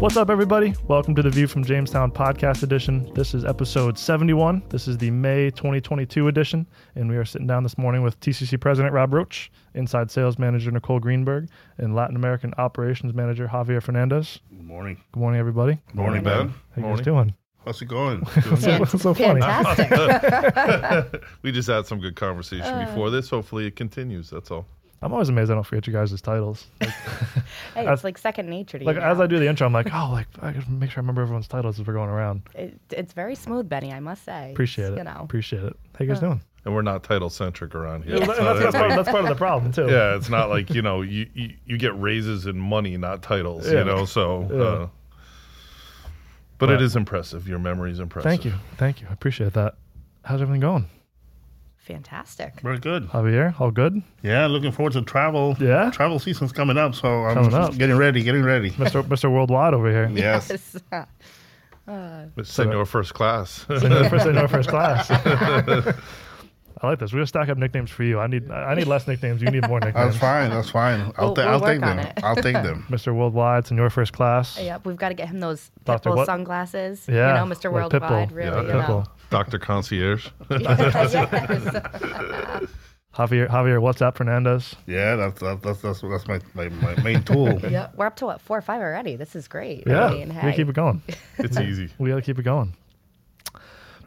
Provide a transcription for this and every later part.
What's up, everybody? Welcome to the View from Jamestown podcast edition. This is episode 71. This is the May 2022 edition, and we are sitting down this morning with TCC President Robb Roach, Inside Sales Manager Nicole Greenberg, and Latin American Operations Manager Javier Fernandez. Good morning. Good morning, everybody. Good Morning, Ben. How you guys Morning. doing? How's it going? Doing So- good? so funny. Fantastic. we just had some good conversation uh, before this. Hopefully, it continues. That's all. I'm always amazed I don't forget you guys' titles. Like, hey, As- it's like second nature to like you. as. I do the intro, I'm like, oh, like I gotta make sure I remember everyone's titles as we're going around. It, it's very smooth, Benny. I must say. Appreciate It's, it. You know. Appreciate it. How you guys Uh, doing? And we're not title centric around here. Yeah, that's, that's, part, that's part of the problem too. yeah, it's not like you know you, you, you get raises in money, not titles. Yeah. You know, so. Yeah. Uh, but, But- it is impressive. Your memory is impressive. Thank you. Thank you. I appreciate that. How's everything going? Fantastic. Very good. Javier, all good? Yeah, looking forward to travel. Yeah? Travel season's coming up, so I'm Coming up. getting ready, getting ready. Mr. Mr. Worldwide over here. Yes. It's Senor first class. Senor first, senor first class. I like this. We're gonna stack up nicknames for you. I need I need less nicknames. You need more nicknames. That's fine. That's fine. I'll, We'll- ta- we'll I'll take them. it. I'll take them. Mr. Worldwide, Senor First Class. Yep, we've got to get him those Dr. Pitbull sunglasses. Yeah, You know, Mr. Worldwide, Pitbull. really. Yeah, you know. Pitbull. Doctor Concierge. Javier, Javier, what's up, Fernandez? Yeah, that's that's that's that's, that's my, my, my main tool. yeah, we're up to what four or five already. This is great. Yeah, I mean, we hey. gotta keep it going. It's easy. We gotta keep it going.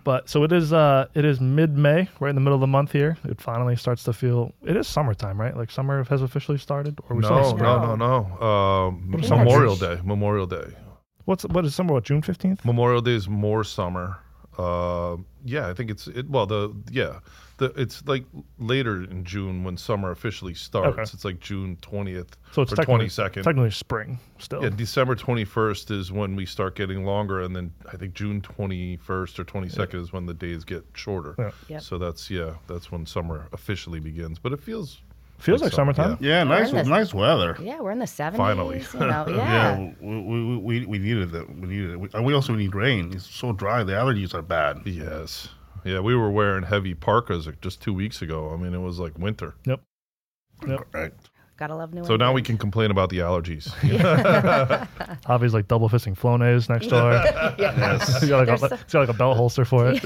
But so it is. Uh, it is mid-May, right in the middle of the month here. It finally starts to feel. It is summertime, right? Like summer has officially started, or we still No, no, no, no. Um, Memorial? Day. Memorial Day. What's what is summer? What June fifteenth? Memorial Day is more summer. Uh, yeah, I think it's it. Well, the yeah, the it's like later in June when summer officially starts. Okay. It's like June twentieth So it's or technically, twenty second. technically spring still. Yeah, December twenty first is when we start getting longer, and then I think June twenty first or twenty second is when the days get shorter. Yeah. Yep. So that's yeah, that's when summer officially begins. But it feels Feels like like summertime. Yeah, nice We're in this- nice weather. Yeah, we're in the 70s. Finally. You know, yeah. Yeah, we, we, we, we needed it. We needed it. We, and we also need rain. It's so dry. The allergies are bad. yes, yeah. We were wearing heavy parkas just two weeks ago. I mean, it was like winter. Yep. Yep. Right. Gotta love New So now we can complain about the allergies. Javi's like double fisting Flonase next door. yeah. he's, got like a, There's he's got like a belt holster for it.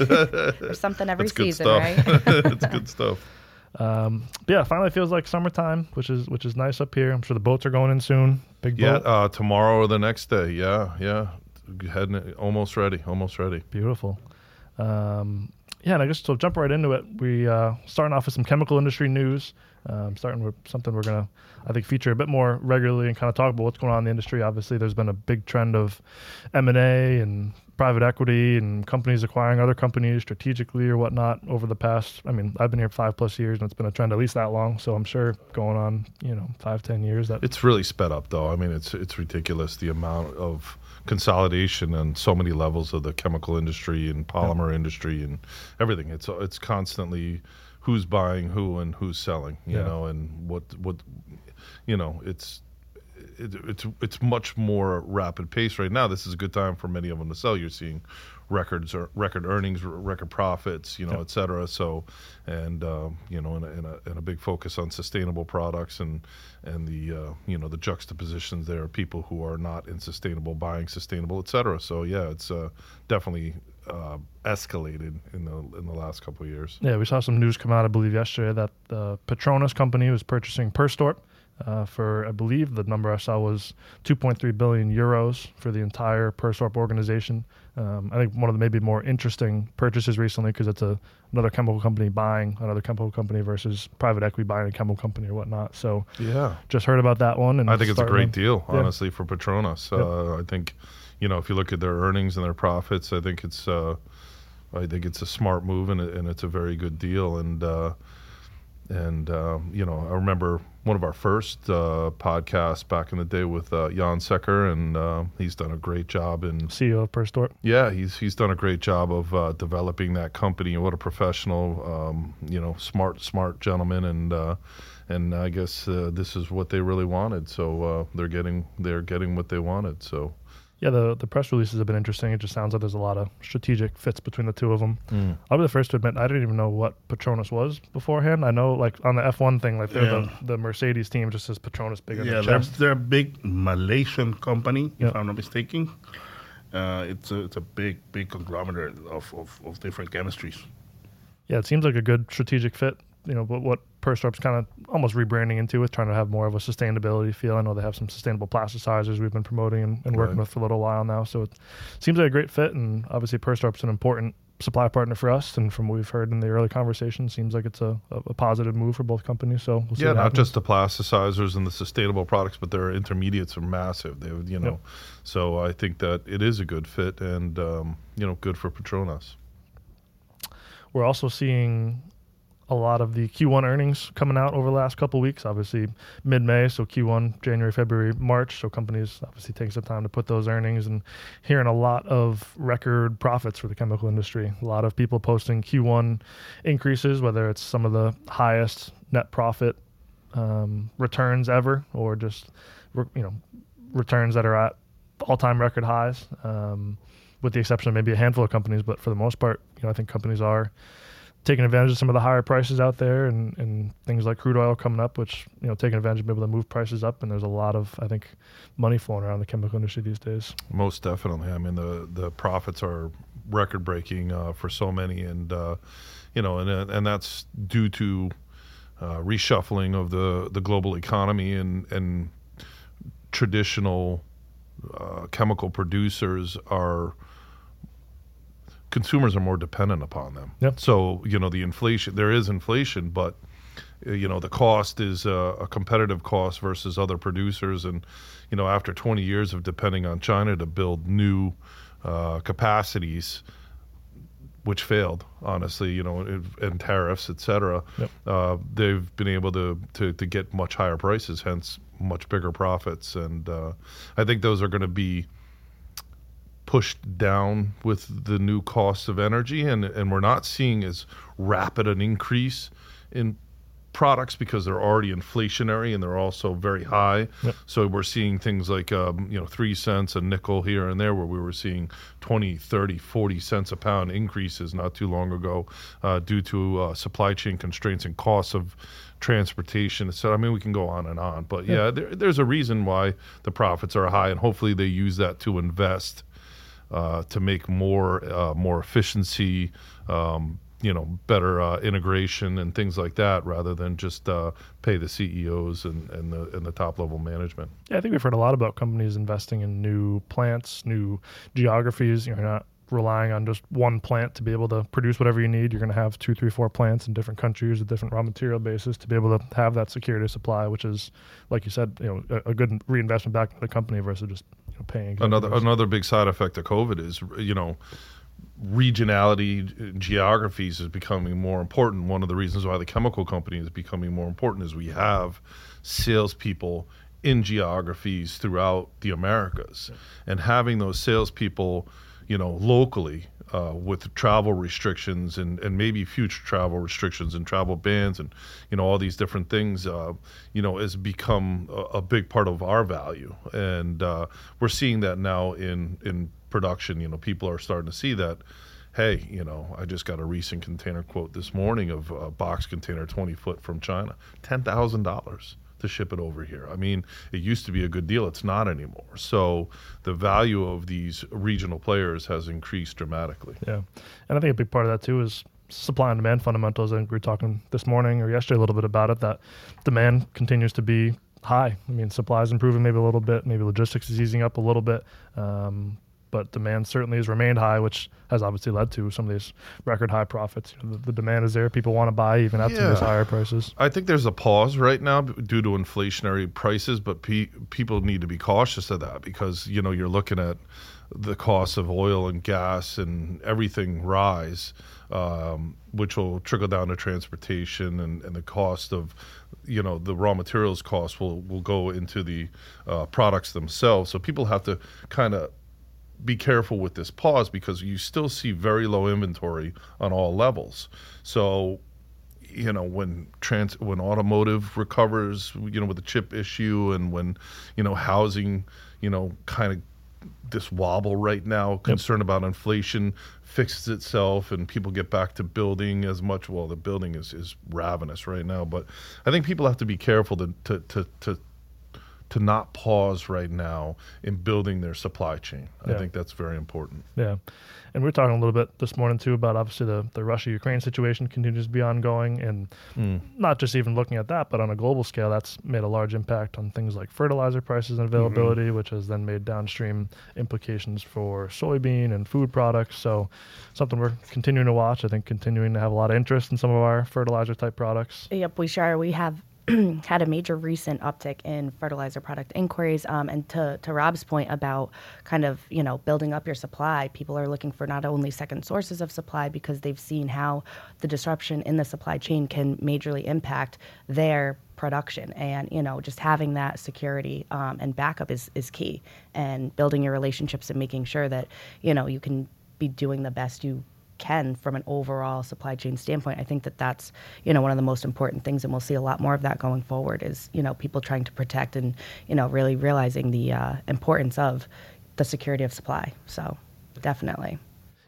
There's something every That's season, stuff. right? it's good stuff. Um, but yeah, finally feels like summertime, which is which is nice up here. I'm sure the boats are going in soon. Big Yeah, boat, uh, tomorrow or the next day. Yeah, yeah. Heading almost ready. Almost ready. beautiful. Um, yeah, and I guess to jump right into it, we uh, starting off with some chemical industry news. Um, starting with something we're gonna, I think, feature a bit more regularly and kind of talk about what's going on in the industry. Obviously, there's been a big trend of M and A and private equity and companies acquiring other companies strategically or whatnot over the past. I mean, I've been here five plus years, and it's been a trend at least that long. So I'm sure going on, you know, five ten years. That It's really sped up, though. I mean, it's it's ridiculous the amount of consolidation and so many levels of the chemical industry and polymer industry and everything. It's it's constantly who's buying who and who's selling. You Yeah. know, and what what you know. It's it, it's it's much more rapid pace right now. This is a good time for many of them to sell. You're seeing records or record earnings, record profits, you know, et cetera. So, and um, you know, and a, and, a, and a big focus on sustainable products and and the uh, you know the juxtapositions there are people who are not in sustainable buying sustainable, et cetera. So yeah, it's uh, definitely uh, escalated in the in the last couple of years. Yeah, we saw some news come out, I believe, yesterday that the Petronas company was purchasing Perstorp uh, for, I believe, the number I saw was 2.3 billion euros for the entire Perstorp organization. Um, I think one of the maybe more interesting purchases recently because it's a another chemical company buying another chemical company versus private equity buying a chemical company or whatnot. So Yeah. just heard about that one, and I think it's a great to- deal, Yeah. honestly, for Petronas. Uh, I think, you know, if you look at their earnings and their profits, I think it's, uh, I think it's a smart move and, and it's a very good deal. And uh, and uh, you know, I remember one of our first uh, podcasts back in the day with uh, Jan Secher, and uh, he's done a great job in CEO of Perstorp. yeah, he's he's done a great job of uh, developing that company. What a professional, um, you know, smart smart gentleman, and uh, and I guess uh, this is what they really wanted. So uh, they're getting they're getting what they wanted. So Yeah, the the press releases have been interesting. It just sounds like there's a lot of strategic fits between the two of them. I'll be the first to admit I didn't even know what Petronas was beforehand. I know like on the F1 thing, like they're Yeah. the, the Mercedes team just says Petronas bigger. Yeah, they're, they're a big Malaysian company, Yeah. if I'm not mistaken. Uh, it's a it's a big big conglomerate of, of, of different chemistries. Yeah, it seems like a good strategic fit. You know, what what Perstorp's kind of almost rebranding into it, trying to have more of a sustainability feel. I know they have some sustainable plasticizers we've been promoting and, and working Right. with for a little while now. So it seems like a great fit, and obviously Perstorp's an important supply partner for us. And from what we've heard in the early conversation, seems like it's a, a, positive move for both companies. So we'll see Yeah, not happens. just the plasticizers and the sustainable products, but their intermediates are massive. They, you know, Yep. so I think that it is a good fit, and um, you know, good for Petronas. We're also seeing a lot of the Q1 earnings coming out over the last couple weeks. Obviously, mid May, so Q1, January, February, March. So companies obviously take some time to put those earnings and hearing a lot of record profits for the chemical industry. A lot of people posting Q1 increases, whether it's some of the highest net profit um, returns ever or just you know returns that are at all-time record highs. Um, with the exception of maybe a handful of companies, but for the most part, you know, I think companies are taking advantage of some of the higher prices out there and, and things like crude oil coming up, which, you know, taking advantage of being able to move prices up. And there's a lot of, I think, money flowing around the chemical industry these days. Most definitely. I mean, the the profits are record breaking uh, for so many, and uh, you know, and and that's due to uh, reshuffling of the the global economy and and traditional uh, chemical producers are consumers are more dependent upon them. Yep. So you know the inflation there is inflation, but uh, you know the cost is uh, a competitive cost versus other producers, and you know after 20 years of depending on China to build new uh, capacities, which failed honestly, you know, and, and tariffs, et cetera, Yep. uh, they've been able to, to to get much higher prices, hence much bigger profits, and uh, I think those are going to be pushed down with the new costs of energy and and we're not seeing as rapid an increase in products because they're already inflationary and they're also very high. Yep. so we're seeing things like um, you know 3 cents a nickel here and there where we were seeing 20 30 40 cents a pound increases not too long ago uh, due to uh, supply chain constraints and costs of transportation so i mean we can go on and on but yeah, there, there's a reason why the profits are high and hopefully they use that to invest uh, to make more uh, more efficiency, um, you know, better uh, integration and things like that, rather than just uh, pay the CEOs and, and the and the top level management. Yeah, I think we've heard a lot about companies investing in new plants, new geographies. You're not relying on just one plant to be able to produce whatever you need. You're going to have two, three, four plants in different countries with different raw material bases to be able to have that security supply, which is, like you said, you know, a, a good reinvestment back into the company versus just you know, paying. Another another big side effect of COVID is you know regionality, geographies is becoming more important. One of the reasons why the chemical company is becoming more important is we have salespeople in geographies throughout the Americas, and having those salespeople, you know, locally uh, with travel restrictions and, and maybe future travel restrictions and travel bans and you know all these different things, uh, you know, has become a, a big part of our value, and uh, we're seeing that now in in production. You know, people are starting to see that. Hey, you know, I just got a recent container quote this morning of a box container 20 foot from China, ten thousand dollars to ship it over here. I mean, it used to be a good deal. It's not anymore. So the value of these regional players has increased dramatically. Yeah, and I think a big part of that too is supply and demand fundamentals. I think we were talking this morning or yesterday a little bit about it. That demand continues to be high. I mean, supply is improving maybe a little bit. Maybe logistics is easing up a little bit. Um, but demand certainly has remained high, which has obviously led to some of these record high profits. You know, the, the demand is there; people want to buy even at of these higher prices. I think there's a pause right now due to inflationary prices, but pe- people need to be cautious of that because you know you're looking at the cost of oil and gas and everything rise, um, which will trickle down to transportation and, and the cost of you know the raw materials cost will will go into the uh, products themselves. So people have to kind of be careful with this pause because you still see very low inventory on all levels. So, you know, when trans when automotive recovers, you know, with the chip issue and when, you know, housing, you know, kind of this wobble right now, concern about inflation fixes itself and people get back to building as much. Well, the building is, is ravenous right now, but I think people have to be careful to to to, to to not pause right now in building their supply chain. I think that's very important. Yeah. And we are talking a little bit this morning too about obviously the, the Russia Ukraine situation continues to be ongoing and hmm. not just even looking at that, but on a global scale, that's made a large impact on things like fertilizer prices and mm-hmm. availability, which has then made downstream implications for soybean and food products. So something we're continuing to watch. I think continuing to have a lot of interest in some of our fertilizer type products. Yep, we sure we have had a major recent uptick in fertilizer product inquiries. Um, and to to Rob's point about kind of you know building up your supply, people are looking for not only second sources of supply because they've seen how the disruption in the supply chain can majorly impact their production and you know just having that security um, and backup is is key and building your relationships and making sure that you know you can be doing the best you can from an overall supply chain standpoint. I think that that's you know one of the most important things, and we'll see a lot more of that going forward. Is you know people trying to protect and you know really realizing the uh, importance of the security of supply. So definitely.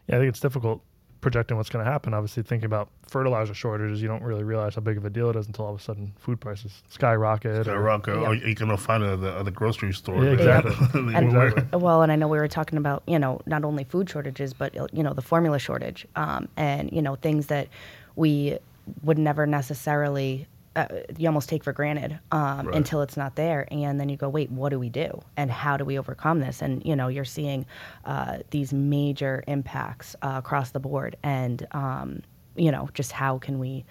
Yeah, I think it's difficult projecting what's going to happen. Obviously, thinking about fertilizer shortages, you don't really realize how big of a deal it is until all of a sudden food prices skyrocket. The or- rock, uh, Yeah. or you can find it at the, at the grocery store. Yeah, exactly. And Exactly. well, and I know we were talking about you know not only food shortages, but you know the formula shortage, um, and you know things that we would never necessarily. Uh, you almost take for granted um, Right. until it's not there, and then you go, "Wait, what do we do? And how do we overcome this?" And you know, you're seeing uh, these major impacts uh, across the board, and um, you know, just how can we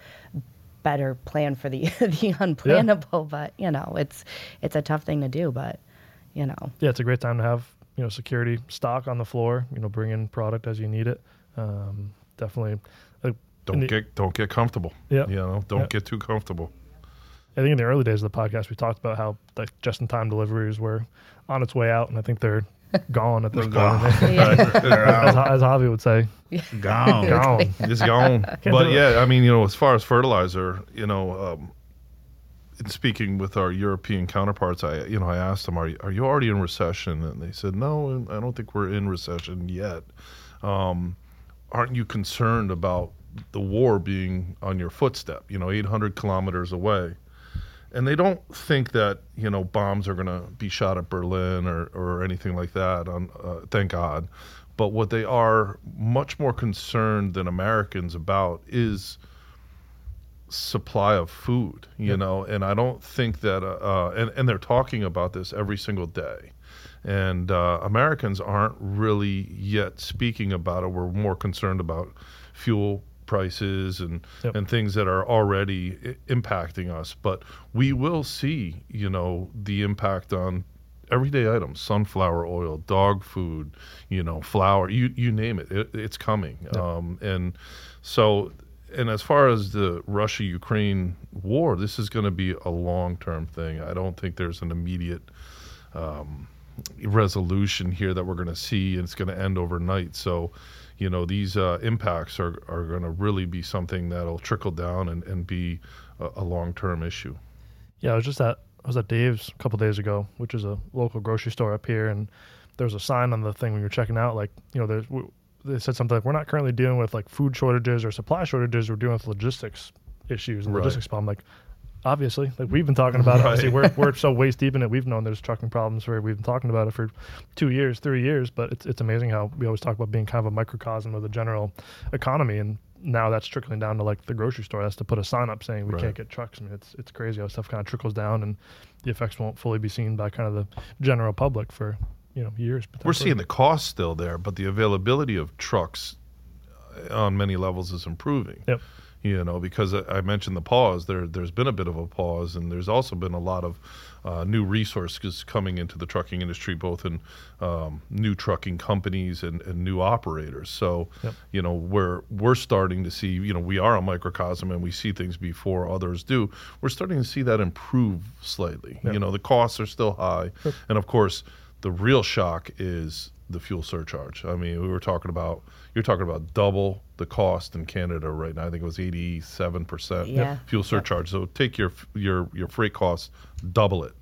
better plan for the the unplannable? But you know, it's it's a tough thing to do, but you know, yeah, it's a great time to have you know security stock on the floor. You know, bring in product as you need it. Um, definitely. Don't the- get don't get comfortable. Yeah. You know, don't Yeah. get too comfortable. I think in the early days of the podcast, we talked about how like just-in-time deliveries were on its way out, and I think they're gone at this They're point. gone. As, as Javi would say, Gone. gone. It's gone. do but yeah, I mean, you know, as far as fertilizer, you know, um, in speaking with our European counterparts, I, you know, I asked them, "Are you, are you already in recession?" And they said, "No, I don't think we're in recession yet." Um, aren't you concerned about the war being on your footstep? You know, 800 kilometers away. And they don't think that you know bombs are going to be shot at Berlin or, or anything like that. On uh, thank God, but what they are much more concerned than Americans about is supply of food. You know, and I don't think that uh, uh, and and they're talking about this every single day. And uh, Americans aren't really yet speaking about it. We're more concerned about fuel prices and Yep. and things that are already I- impacting us. But we will see, you know, the impact on everyday items: sunflower oil, dog food, you know, flour. You you name it, it it's coming. Um, and so, and as far as the Russia Ukraine war, this is going to be a long term thing. I don't think there's an immediate resolution here that we're going to see and it's going to end overnight so you know these uh, impacts are, are going to really be something that'll trickle down and, and be a, a long-term issue Yeah, I was just at I was at Dave's a couple days ago, which is a local grocery store up here, and there was a sign on the thing when you're checking out, like you know, there's w- they said something like we're not currently dealing with like food shortages or supply shortages, we're dealing with logistics issues and Right. logistics problem. Like obviously, like we've been talking about it. Obviously, we're we're so waist deep in it. We've known there's trucking problems for we've been talking about it for two years, three years. But it's it's amazing how we always talk about being kind of a microcosm of the general economy and. Now that's trickling down to like the grocery store has to put a sign up saying we Right. can't get trucks. I mean, it's it's crazy how stuff kind of trickles down, and the effects won't fully be seen by kind of the general public for you know years. we're seeing the cost still there but the availability of trucks uh, on many levels is improving Yep. You know because I mentioned the pause there there's been a bit of a pause and there's also been a lot of uh, new resources coming into the trucking industry both in um, new trucking companies and, and new operators. So Yep. you know we're we're starting to see you know we are a microcosm and we see things before others do. We're starting to see that improve slightly. Yep. you know the costs are still high. And of course the real shock is the fuel surcharge. I mean we were talking about you're talking about double the cost in canada right now i think it was 87% Yeah. fuel surcharge so take your your your freight costs double it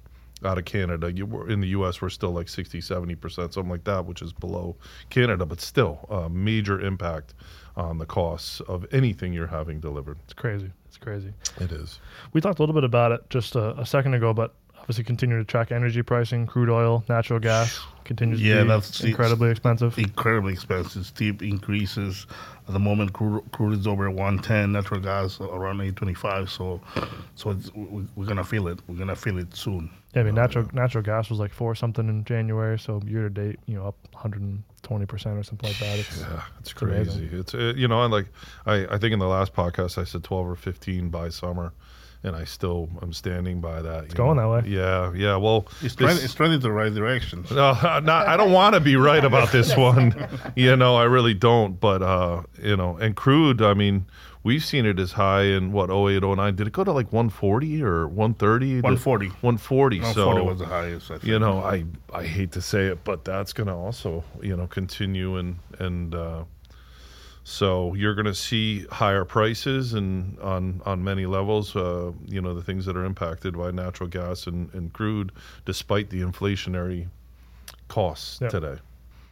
out of Canada. You were in the U.S. We're still like 60, 70 percent, something like that, which is below Canada, but still a major impact on the costs of anything you're having delivered. It's crazy. It's crazy. It is. We talked a little bit about it just a, a second ago, but obviously continue to track energy pricing, crude oil, natural gas continues Yeah, to be that's- incredibly expensive. incredibly expensive, steep increases. At the moment, crude, crude is over 110, natural gas around 825. So, so it's, we, we're gonna feel it. We're gonna feel it soon. Yeah, I mean natural natural gas was like four something in January, so year to date, you know, up 120 percent or something like that. It's, Yeah, it's It's amazing. crazy. It's uh, you know, and like I, I think in the last podcast I said 12 or 15 by summer, and I still am standing by that. It's going that way. Yeah, yeah. Well, It's, this- trending, it's trending the right direction. no, not, I don't want to be right about this one. you know, I really don't. But uh, you know, and crude. I mean, we've seen it as high in what 08, 09. Did it go to like 140 or 130? 140. 140. 140 so was the highest. I think. you know, I I hate to say it, but that's going to also you know continue and and uh, so you're going to see higher prices and on on many levels. Uh, you know, the things that are impacted by natural gas and, and crude, despite the inflationary costs Yeah. today.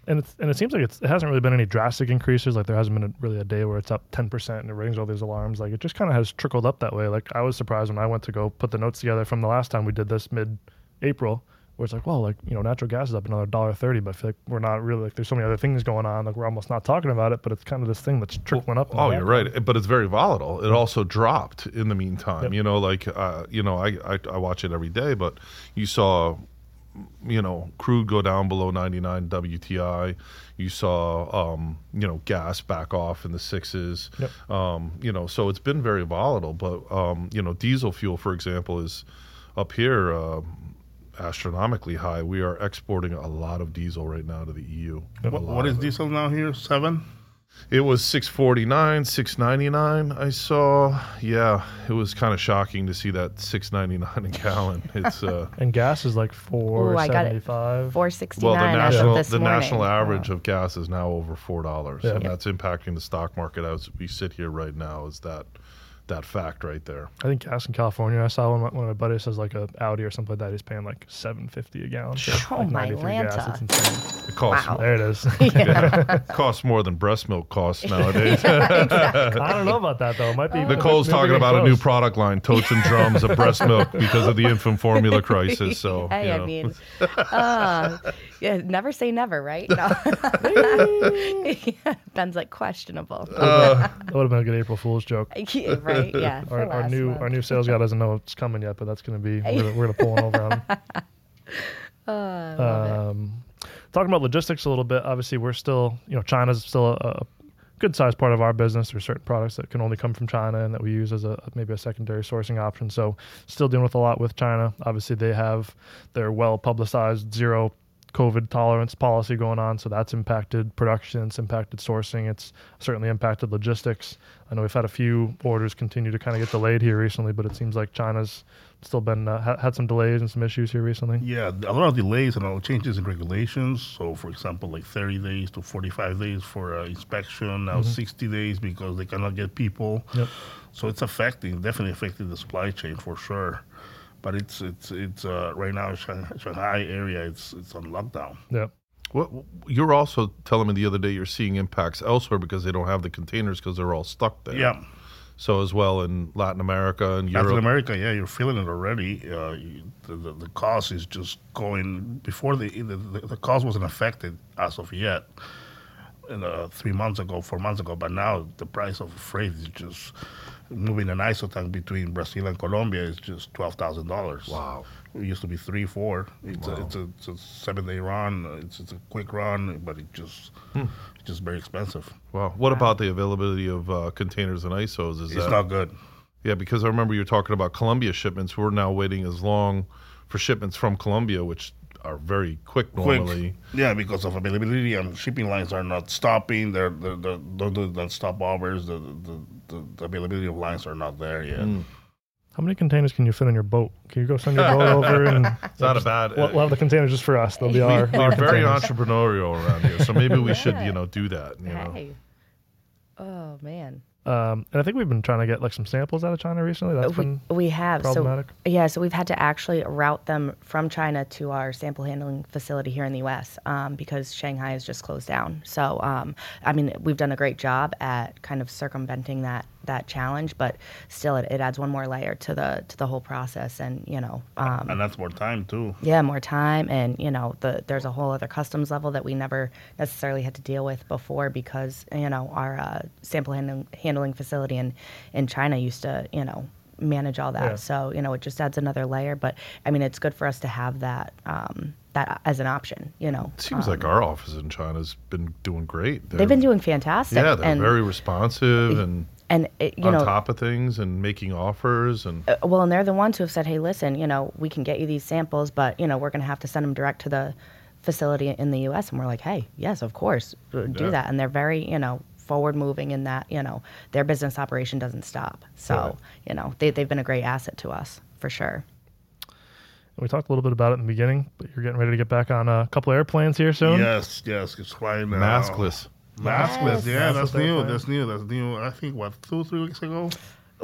and it's and it seems like it's, it hasn't really been any drastic increases. Like there hasn't been a, really a day where it's up 10 percent and it rings all these alarms. Like it just kind of has trickled up that way. Like I was surprised when I went to go put the notes together from the last time we did this mid April. Where it's like, well, like you know, natural gas is up another dollar thirty, but I feel like we're not really like there's so many other things going on. Like we're almost not talking about it, but it's kind of this thing that's trickling up. Oh, you're right, but it's very volatile. It also dropped in the meantime. Yep. You know, like uh, you know, I, I I watch it every day, but you saw, you know, crude go down below 99 WTI. You saw, um, you know, gas back off in the sixes. Yep. Um, you know, so it's been very volatile. But um, you know, diesel fuel, for example, is up here. Uh, astronomically high we are exporting a lot of diesel right now to the eu What, what is diesel now here? Seven. It was 649, 699 I saw. Yeah, it was kind of shocking to see that 699 a gallon. It's uh And gas is like four Ooh, I got it. seventy five. Four sixty well, the national of this the morning. national average Wow. of gas is now over $4 Yeah. and Yep. that's impacting the stock market as we sit here right now is that that fact right there. I think gas in California. I saw one, of my- one of my buddies has like a Audi or something like that. He's paying like seven fifty a gallon. for, Oh, like my 93 gas. Lanta. It's insane. It costs Wow. There it is. yeah, costs more than breast milk costs nowadays. I don't know about that though. It might be. Nicole's maybe talking getting about a new product line, totes and drums of breast milk because of the infant formula crisis. So, hey, you I mean, uh, yeah, never say never, right? No. Ben's like questionable, Uh, That would have been a good April Fool's joke. Yeah, right? Yeah. Our, our new month. our new sales guy doesn't know it's coming yet, but that's going to be we're, gonna- we're going to pull one over on him. Oh, I love it. Um, talking about logistics a little bit. Obviously, we're still you know China's still a, a good sized part of our business. There's certain products that can only come from China and that we use as a maybe a secondary sourcing option. So still dealing with a lot with China. Obviously, they have their well publicized zero COVID tolerance policy going on, so that's impacted production, it's impacted sourcing, it's certainly impacted logistics. I know we've had a few orders continue to kind of get delayed here recently, but it seems like China's still been uh, ha- had some delays and some issues here recently. Yeah, a lot of delays and a lot of changes in regulations. So, for example, like 30 days to 45 days for uh, inspection, now 60 days because they cannot get people. Yep. So it's affecting, definitely affecting the supply chain for sure. But it's it's it's uh, right now Shanghai, Shanghai area. It's it's on lockdown. Yeah. What you're also telling me the other day you're seeing impacts elsewhere because they don't have the containers because they're all stuck there. Yeah, So as well in Latin America and Europe. Latin America. Yeah, you're feeling it already. Uh, you, the, the the cost is just going before the the, the cost wasn't affected as of yet. And, uh, three months ago, four months ago, but now the price of freight is just moving an iso tank between Brazil and Colombia is just twelve thousand dollars. Wow. It used to be three, four. It's, a, it's, a, it's a seven day run. It's, it's a quick run, but it just it's just very expensive. Wow. What about the availability of uh, containers and ISOs? Is It's that not good. yeah? Because I remember you were talking about Colombia shipments. We're now waiting as long for shipments from Colombia, which are very quick quick. normally. Yeah, because of availability and shipping lines are not stopping. They're, they're, they're don't do the stop. The, the, the, the availability of lines are not there yet. Mm. How many containers can you fit on your boat? Can you go send your boat over and It's not a bad. we'll, we'll have the containers just for us. They'll be we, our. we're our very containers. entrepreneurial around here, so maybe we should, you know, do that. You know, Oh man. Um, and I think we've been trying to get like some samples out of China recently. That's we, been we have problematic. so yeah so we've had to actually route them from china to our sample handling facility here in the us um, because shanghai is just closed down so um, i mean we've done a great job at kind of circumventing that that challenge but still it, it adds one more layer to the to the whole process and you know um, and that's more time too. yeah more time and you know the there's a whole other customs level that we never necessarily had to deal with before because you know our uh, sample handling, handling facility in in china used to you know manage all that Yeah. so you know it just adds another layer but i mean it's good for us to have that um, that as an option you know It seems Um, like our office in China's been doing great. They're, they've been doing fantastic yeah, they're and very responsive and and it, you on know top of things and making offers and Uh, well, and they're the ones who have said, "Hey, listen, you know, we can get you these samples, but you know, we're going to have to send them direct to the facility in the U.S." And we're like, "Hey, yes, of course, uh, do Yeah. that." And they're very, you know, forward moving in that, you know, their business operation doesn't stop. So, Right. you know, they they've been a great asset to us for sure. We talked a little bit about it in the beginning, but you're getting ready to get back on a couple airplanes here soon. Yes, yes, it's flying now. maskless. Maskless, Yes. yeah, that's Maskless new. airplane. That's new. That's new. I think what two, three weeks ago.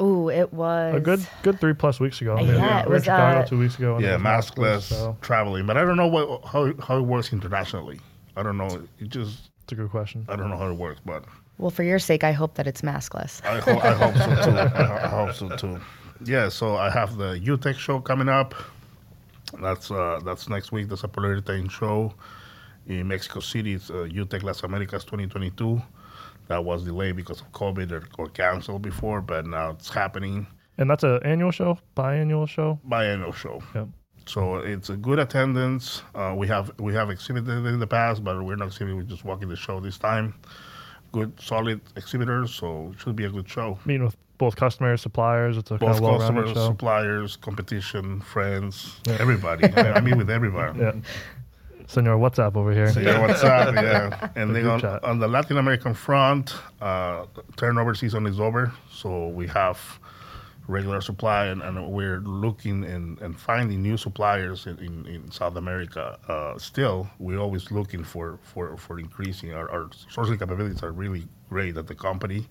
Ooh, it was A good good three plus weeks ago. I mean, Yeah, we it were in was, Chicago uh, two weeks ago. Yeah, maskless So traveling, but I don't know what how how it works internationally. I don't know. It just it's a good question. I don't know how it works, but Well, for your sake, I hope that it's maskless. I, ho- I hope so too. I, ho- I hope so too. Yeah, so I have the UTECH show coming up. That's uh, that's next week. That's a Polarity show in Mexico City. It's uh, UTECH Las Americas 2022. That was delayed because of COVID or, or canceled before, but now it's happening. And that's an annual show, biannual show. Biennial show. Yep. So it's a good attendance. Uh, we have we have exhibited in the past, but we're not exhibiting. We're just walking the show this time. Good, solid exhibitors, so it should be a good show. Meeting with both customers, suppliers. It's a kind both of customers, suppliers, competition, friends, everybody. I, I mean, with everybody. Yeah. Senor WhatsApp over here. So yeah, what's up? Yeah, and then on, on the Latin American front, uh, turnover season is over, so we have regular supply, and, and we're looking and, and finding new suppliers in, in, in South America. Uh, still, we're always looking for for, for increasing our, our sourcing capabilities are really great at the company.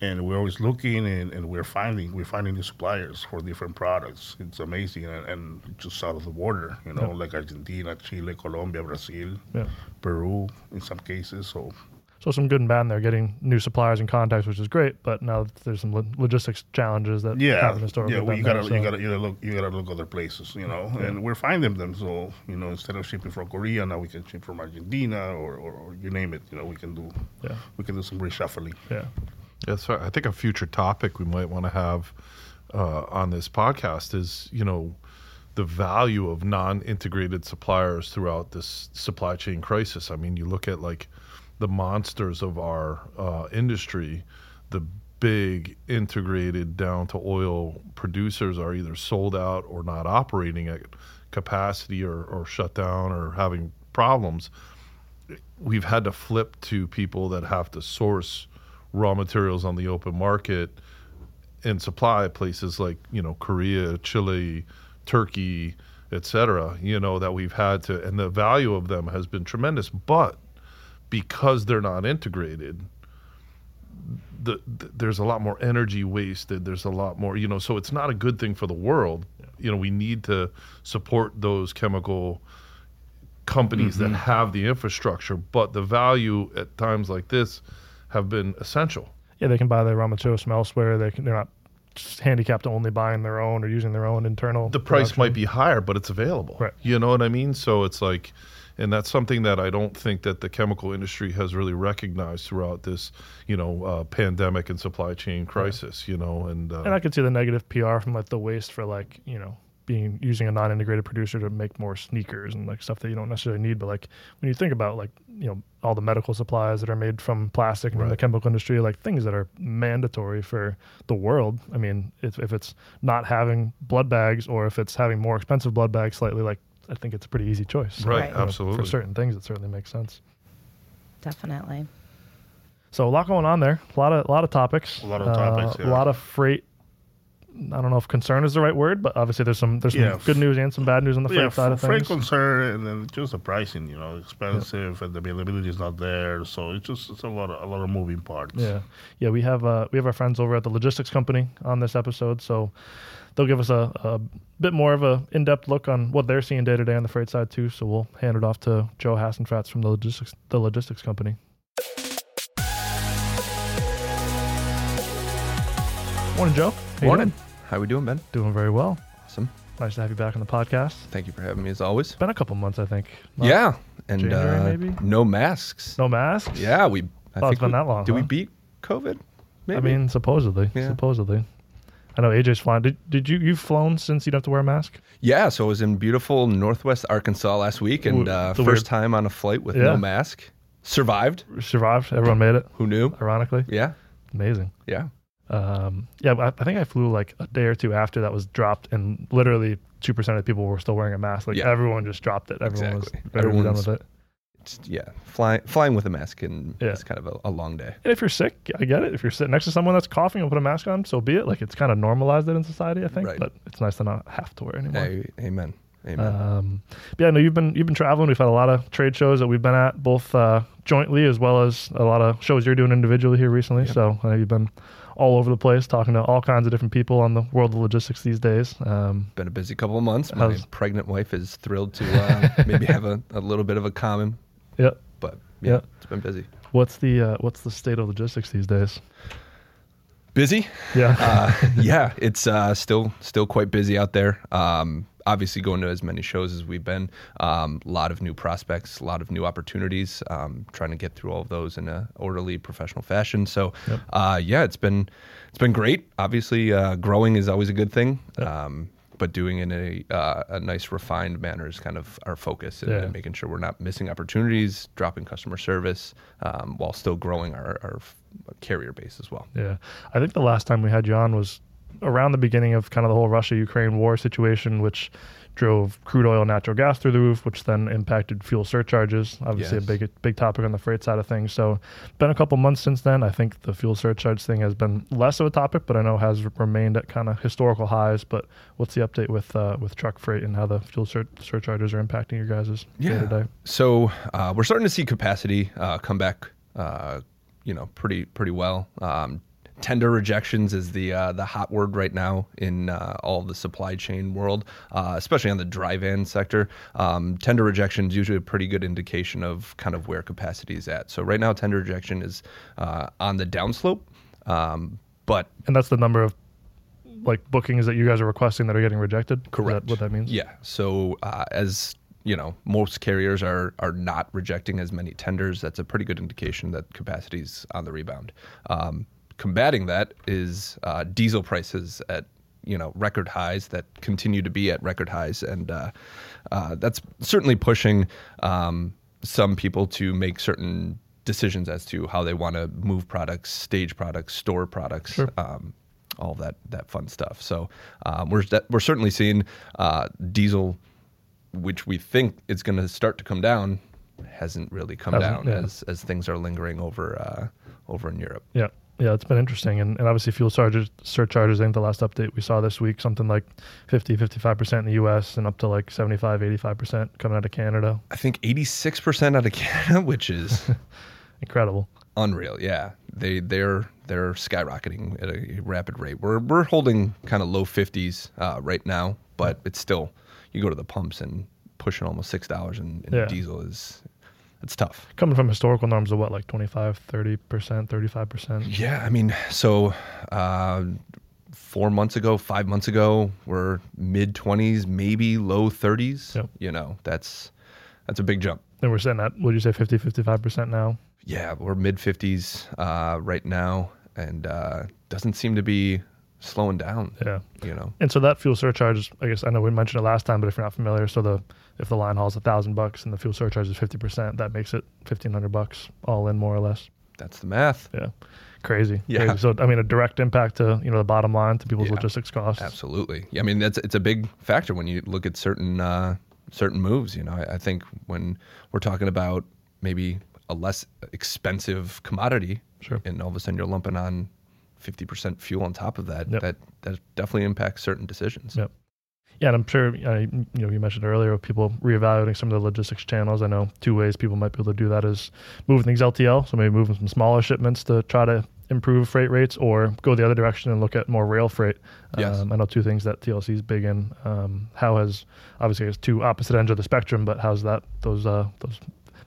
And we're always looking, and, and we're finding we're finding new suppliers for different products. It's amazing, and, and just out of the border, you know, Yeah. like Argentina, Chile, Colombia, Brazil, Yeah. Peru in some cases. So So some good and bad in there, getting new suppliers and contacts, which is great. But now there's some lo- logistics challenges that yeah, happen historically. yeah, well, you gotta there, you gotta you gotta look you gotta look other places, you know, and we're finding them. So you know, instead of shipping from Korea, now we can ship from Argentina or, or, or you name it. You know, we can do Yeah. we can do some reshuffling. Yeah. That's right. I think a future topic we might want to have uh, on this podcast is, you know, the value of non-integrated suppliers throughout this supply chain crisis. I mean, you look at like the monsters of our uh, industry, the big integrated down to oil producers are either sold out or not operating at capacity or, or shut down or having problems we've had to flip to people that have to source raw materials on the open market and supply places like you know Korea, Chile, Turkey, etc. You know that we've had to, and the value of them has been tremendous. But because they're not integrated, the, th there's a lot more energy wasted. There's a lot more, you know. So it's not a good thing for the world. You know, we need to support those chemical companies that mm-hmm. have the infrastructure, but the value at times like this have been essential. Yeah, they can buy their raw materials from elsewhere. They can, they're not handicapped to only buying their own or using their own internal. The price production. might be higher, but it's available. Right. You know what I mean? So it's like, and that's something that I don't think that the chemical industry has really recognized throughout this, you know, uh, pandemic and supply chain crisis. You know, and, uh, And I could see the negative PR from like the waste for like you know being using a non-integrated producer to make more sneakers and like stuff that you don't necessarily need. But like when you think about like you know all the medical supplies that are made from plastic and from the chemical industry, like things that are mandatory for the world. I mean, if, if it's not having blood bags or if it's having more expensive blood bags slightly, like I think it's a pretty easy choice. Right, Right. You know, absolutely. For certain things, it certainly makes sense. Definitely. So a lot going on there. A lot of a lot of topics. A lot of Uh, topics, A lot of freight I don't know if concern is the right word, but obviously there's some there's Yeah. some good news and some bad news on the freight yeah, side of freight things. concern and then just the pricing, you know, expensive and the availability is not there. So it's just it's a lot of a lot of moving parts. Yeah, yeah. We have uh, we have our friends over at the Logistix Company on this episode, so they'll give us a, a bit more of a in depth look on what they're seeing day to day on the freight side too. So we'll hand it off to Joe Hassenfratz from the Logistix the Logistix Company. Morning, Joe. How you Morning. How we doing, Ben? Doing very well. Awesome. Nice to have you back on the podcast. Thank you for having me as always. Been a couple months, I think. Not- yeah, and January, uh, maybe? no masks. No masks. Yeah, we. I Oh, it's think been we- that long, Did we beat COVID? Maybe. I mean, supposedly. Yeah. Supposedly. I know AJ's flying. Did, did you you've flown since you don't have to wear a mask? yeah. So I was in beautiful Northwest Arkansas last week, and uh, first weird- time on a flight with Yeah. no mask. Survived. Survived. Everyone made it. Who knew? Ironically, Yeah, amazing. yeah. Um, yeah, I, I think I flew like a day or two after that was dropped, and literally two percent of people were still wearing a mask. Like Yeah. everyone just dropped it. Everyone Exactly. was very done with it. It's, yeah, flying flying with a mask and Yeah. it's kind of a, a long day. And if you're sick, I get it. If you're sitting next to someone that's coughing and put a mask on, so be it. Like it's kind of normalized it in society, I think. Right. But it's nice to not have to wear it anymore. Hey, amen. Amen. Um, yeah, no, you've been you've been traveling. We've had a lot of trade shows that we've been at, both uh, jointly as well as a lot of shows you're doing individually here recently. Yep. So I know you've been all over the place, talking to all kinds of different people on the world of logistics these days. Um, Been a busy couple of months. My how's- pregnant wife is thrilled to uh, maybe have a, a little bit of a common, yeah. but yeah, Yeah. it's been busy. What's the uh, what's the state of logistics these days? Busy. Yeah. uh, yeah, it's uh, still still quite busy out there. Um, obviously, going to as many shows as we've been, a lot of new prospects, a lot of new opportunities. Um, trying to get through all of those in a orderly, professional fashion. So, Yep. uh, yeah, it's been it's been great. Obviously, uh, growing is always a good thing. Um, but doing it in a, uh, a nice, refined manner is kind of our focus, and, Yeah. and making sure we're not missing opportunities, dropping customer service, um, while still growing our, our carrier base as well. Yeah, I think the last time we had you on was around the beginning of kind of the whole Russia-Ukraine war situation, which drove crude oil, and natural gas through the roof, which then impacted fuel surcharges. Obviously, Yes. a big big topic on the freight side of things. So, been a couple months since then. I think the fuel surcharge thing has been less of a topic, but I know has remained at kind of historical highs. But what's the update with uh, with truck freight and how the fuel sur- surcharges are impacting your guys' day to day? So uh, we're starting to see capacity uh, come back, uh, you know, pretty pretty well. Um, tender rejections is the uh, the hot word right now in uh, all the supply chain world, uh, especially on the dry van sector. Um, tender rejection is usually a pretty good indication of kind of where capacity is at. So right now, tender rejection is uh, on the downslope, um, but And that's the number of like bookings that you guys are requesting that are getting rejected. Is that Correct. what that means? Yeah. So uh, as you know, most carriers are are not rejecting as many tenders. That's a pretty good indication that capacity's on the rebound. Um, combating that is uh, diesel prices at you know record highs that continue to be at record highs, and uh, uh, that's certainly pushing um, some people to make certain decisions as to how they want to move products, stage products, store products. Sure. Um, all that that fun stuff. So um, we're we're certainly seeing uh, diesel, which we think is going to start to come down, hasn't really come Hasn't, down yeah. as as things are lingering over uh, over in Europe. Yeah. Yeah, it's been interesting. And, and obviously, fuel surcharges, surcharges, I think the last update we saw this week, something like 50, 55% in the US and up to like 75, 85% coming out of Canada. I think eighty six percent out of Canada, which is Incredible. unreal. Yeah, they they're they're skyrocketing at a rapid rate. We're we're holding kind of low fifties uh, right now, but it's still you go to the pumps and pushing almost six dollars in, in Yeah. diesel is it's tough. Coming from historical norms of what, like 25, 30%, 35%? Yeah, I mean, so uh, four months ago, five months ago, we're mid twenties, maybe low thirties. Yep. You know, that's that's a big jump. And we're sitting at, would you say 50, 55% now? Yeah, we're mid fifties uh, right now, and uh, doesn't seem to be slowing down. Yeah. You know, And so that fuel surcharge, I guess I know we mentioned it last time, but if you're not familiar, so the if the line haul's a thousand bucks and the fuel surcharge is fifty percent, that makes it fifteen hundred bucks all in more or less. that's the math. Yeah, crazy. Yeah. Crazy. So I mean, a direct impact to you know the bottom line to people's Yeah. logistics costs. Absolutely. Yeah, I mean that's it's a big factor when you look at certain uh, certain moves. You know, I, I think when we're talking about maybe a less expensive commodity, Sure. and all of a sudden you're lumping on 50% fuel on top of that, Yep. that that definitely impacts certain decisions. Yep. Yeah, and I'm sure uh, you know you mentioned earlier people reevaluating some of the logistics channels. I know two ways people might be able to do that is moving things LTL, so maybe moving some smaller shipments to try to improve freight rates, or go the other direction and look at more rail freight. Yes. Um, I know two things that TLC is big in. Um, how has obviously it's two opposite ends of the spectrum, but how's that those uh, those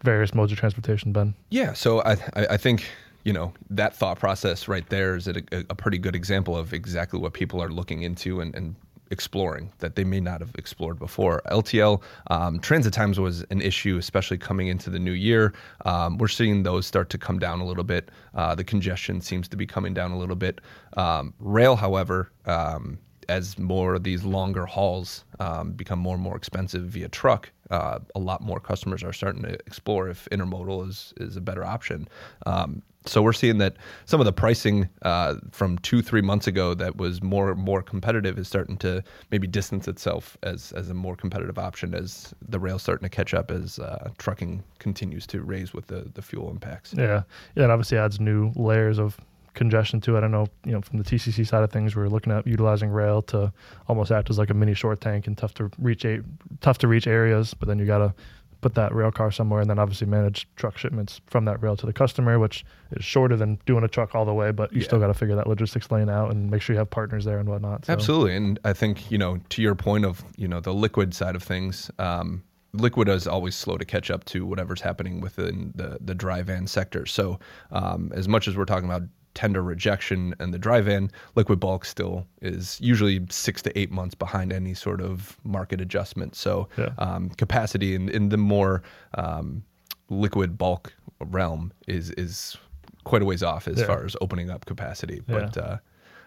various modes of transportation been? Yeah, so I I, I think you know that thought process right there is a, a pretty good example of exactly what people are looking into and, and exploring that they may not have explored before. LTL um, transit times was an issue, especially coming into the new year. Um, we're seeing those start to come down a little bit. Uh, the congestion seems to be coming down a little bit. Um, rail, however. Um, as more of these longer hauls um, become more and more expensive via truck, uh, a lot more customers are starting to explore if intermodal is is a better option. Um, so we're seeing that some of the pricing uh, from two three months ago that was more more competitive is starting to maybe distance itself as as a more competitive option as the rail's starting to catch up as uh, trucking continues to raise with the the fuel impacts. Yeah, yeah, it obviously adds new layers of congestion to it. I don't know, you know, from the TCC side of things, we're looking at utilizing rail to almost act as like a mini short tank in tough to reach a, tough to reach areas. But then you got to put that rail car somewhere, and then obviously manage truck shipments from that rail to the customer, which is shorter than doing a truck all the way. But you Yeah. still got to figure that logistics lane out and make sure you have partners there and whatnot. So, Absolutely, and I think you know to your point of you know the liquid side of things. Um, liquid is always slow to catch up to whatever's happening within the the dry van sector. So um, as much as we're talking about tender rejection and the dry van, liquid bulk still is usually six to eight months behind any sort of market adjustment. So Yeah. um, capacity in, in the more um, liquid bulk realm is is quite a ways off as Yeah. far as opening up capacity. Yeah. But uh,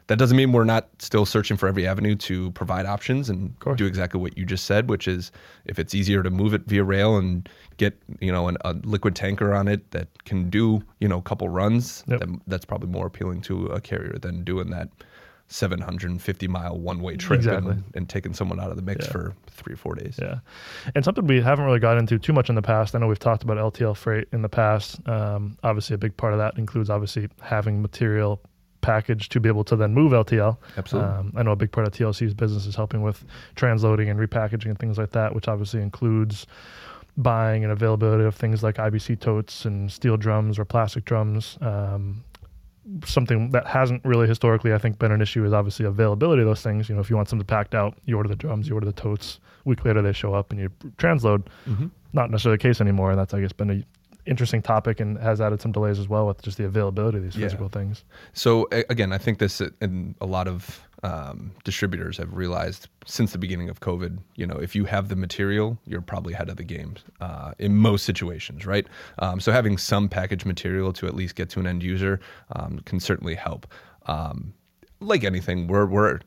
that doesn't mean we're not still searching for every avenue to provide options and do exactly what you just said, which is if it's easier to move it via rail and get you know an, a liquid tanker on it that can do you know a couple runs, Yep. then that's probably more appealing to a carrier than doing that 750 mile one way trip Exactly. and, and taking someone out of the mix Yeah. for three or four days. Yeah. And something we haven't really got into too much in the past. I know we've talked about LTL freight in the past. Um, obviously, a big part of that includes obviously having material package to be able to then move LTL. Absolutely. Um, I know a big part of TLC's business is helping with transloading and repackaging and things like that, which obviously includes buying and availability of things like IBC totes and steel drums or plastic drums. Um, something that hasn't really historically, I think, been an issue is obviously availability of those things. You know, if you want something packed out, you order the drums, you order the totes. A week later, they show up and you transload. Mm-hmm. Not necessarily the case anymore, and that's I guess been a interesting topic and has added some delays as well with just the availability of these Yeah. physical things. So again, I think this and a lot of um, distributors have realized since the beginning of COVID. You know, if you have the material, you're probably ahead of the game uh, in most situations, right? Um, so having some package material to at least get to an end user um, can certainly help. Um, like anything, we're we're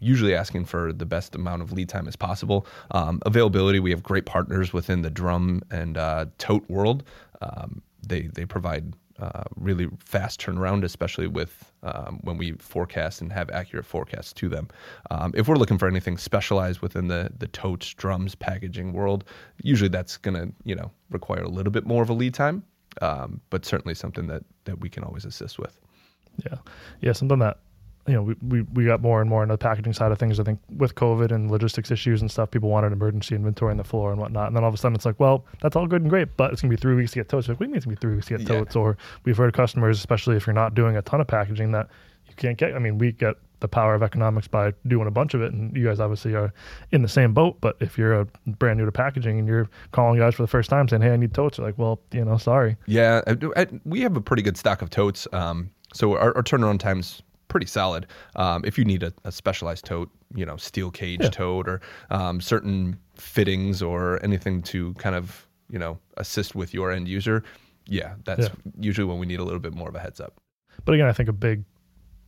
usually asking for the best amount of lead time as possible. Um, availability, we have great partners within the drum and uh, tote world. Um, they they provide uh, really fast turnaround, especially with um, when we forecast and have accurate forecasts to them. Um, if we're looking for anything specialized within the the totes, drums, packaging world, usually that's going to you know require a little bit more of a lead time, um, but certainly something that that we can always assist with. Yeah, yeah, something that you know we, we, we got more and more into the packaging side of things. I think with COVID and logistics issues and stuff, people wanted emergency inventory on the floor and whatnot. And then all of a sudden, it's like, well, that's all good and great, but it's gonna be three weeks to get totes. Like, we need it's gonna be three weeks to get Yeah. totes. Or we've heard customers, especially if you're not doing a ton of packaging, that you can't get. I mean, we get the power of economics by doing a bunch of it, and you guys obviously are in the same boat. But if you're a brand new to packaging and you're calling guys for the first time saying, "Hey, I need totes," they're like, well, you know, sorry. Yeah, I I- we have a pretty good stock of totes. Um, so our, our turnaround time's pretty solid. Um, if you need a, a specialized tote, you know, steel cage Yeah. tote or um, certain fittings or anything to kind of you know assist with your end user, yeah, that's Yeah. usually when we need a little bit more of a heads up. But again, I think a big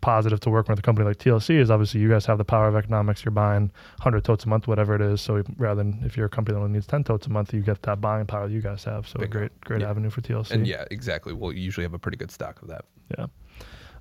positive to working with a company like TLC is obviously you guys have the power of economics. You're buying 100 totes a month, whatever it is. So rather than if you're a company that only needs 10 totes a month, you get that buying power that you guys have. So a great, great Yeah. avenue for TLC. And yeah, exactly. We'll usually have a pretty good stock of that. Yeah.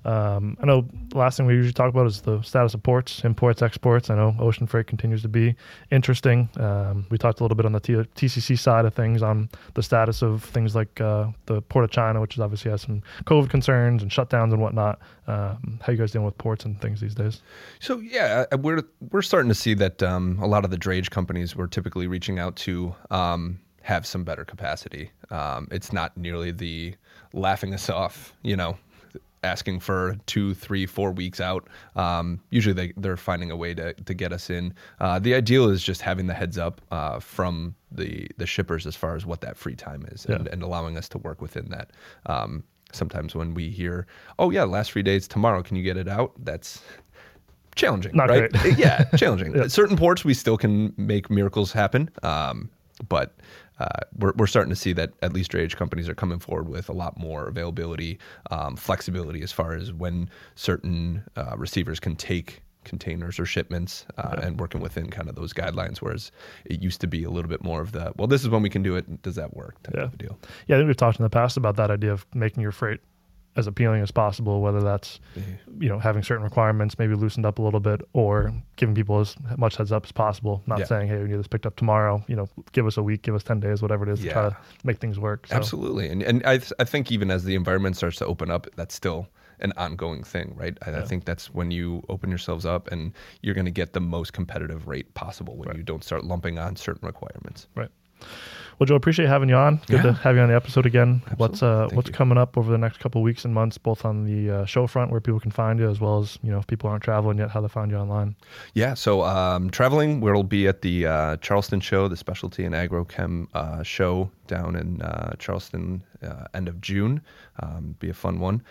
Um, I know the last thing we usually talk about is the status of ports, imports, exports. I know ocean freight continues to be interesting. Um, we talked a little bit on the T- TCC side of things on the status of things like uh, the port of China, which obviously has some COVID concerns and shutdowns and whatnot. Um, how you guys dealing with ports and things these days? So yeah, we're we're starting to see that um, a lot of the drayage companies we're typically reaching out to um, have some better capacity. Um, it's not nearly the laughing us off, you know, asking for two, three, four weeks out. Um, usually they, they're finding a way to, to get us in. Uh, the ideal is just having the heads up uh, from the, the shippers as far as what that free time is and, Yeah. and allowing us to work within that. Um, sometimes when we hear, oh, yeah, last free days tomorrow, can you get it out? That's challenging, Not right? great. yeah, challenging. Yeah. Certain ports we still can make miracles happen, um, but uh, we're we're starting to see that at least drayage companies are coming forward with a lot more availability, um, flexibility as far as when certain uh, receivers can take containers or shipments uh, and working within kind of those guidelines whereas it used to be a little bit more of the well this is when we can do it does that work type Yeah. of a deal Yeah, I think we've talked in the past about that idea of making your freight as appealing as possible, whether that's you know having certain requirements maybe loosened up a little bit, or mm-hmm. giving people as much heads up as possible. Not Yeah. saying, hey, we need this picked up tomorrow. You know, give us a week, give us ten days, whatever it is, to try to make things work. So, Absolutely, and and I th- I think even as the environment starts to open up, that's still an ongoing thing, right? I, I think that's when you open yourselves up, and you're going to get the most competitive rate possible when you don't start lumping on certain requirements. Right. Well, Joe, appreciate having you on. Good to have you on the episode again. What's uh, Thank what's you. coming up over the next couple of weeks and months, both on the uh, show front where people can find you, as well as you know if people aren't traveling yet, how they find you online. Yeah, so um, traveling, we'll be at the uh, Charleston show, the specialty and agrochem uh, show down in uh, Charleston, uh, end of June. Um, be a fun one.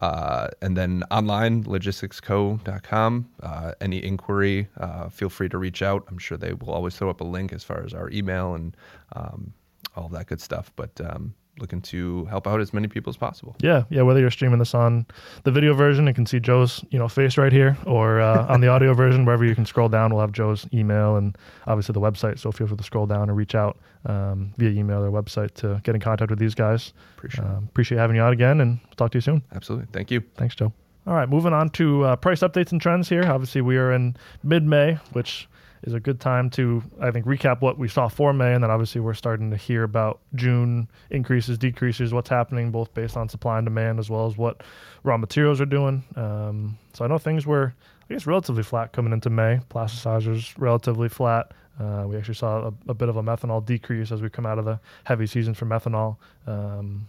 Uh, and then online, logistixco.com. Uh, any inquiry, uh, feel free to reach out. I'm sure they will always throw up a link as far as our email and um, all that good stuff. But um, looking to help out as many people as possible. Yeah, yeah. Whether you're streaming this on the video version, you can see Joe's you know face right here, or uh, on the audio version, wherever you can scroll down, we'll have Joe's email and obviously the website. So feel free to scroll down and reach out um, via email or website to get in contact with these guys. Appreciate. Um, appreciate having you out again, and we'll talk to you soon. Absolutely. Thank you. Thanks, Joe. All right, moving on to uh, price updates and trends here. Obviously, we are in mid May, which is a good time to, I think, recap what we saw for May. And then obviously, we're starting to hear about June increases, decreases, what's happening, both based on supply and demand, as well as what raw materials are doing. Um, so I know things were, I guess, relatively flat coming into May. Plasticizers relatively flat. Uh, we actually saw a, a bit of a methanol decrease as we come out of the heavy season for methanol. Um,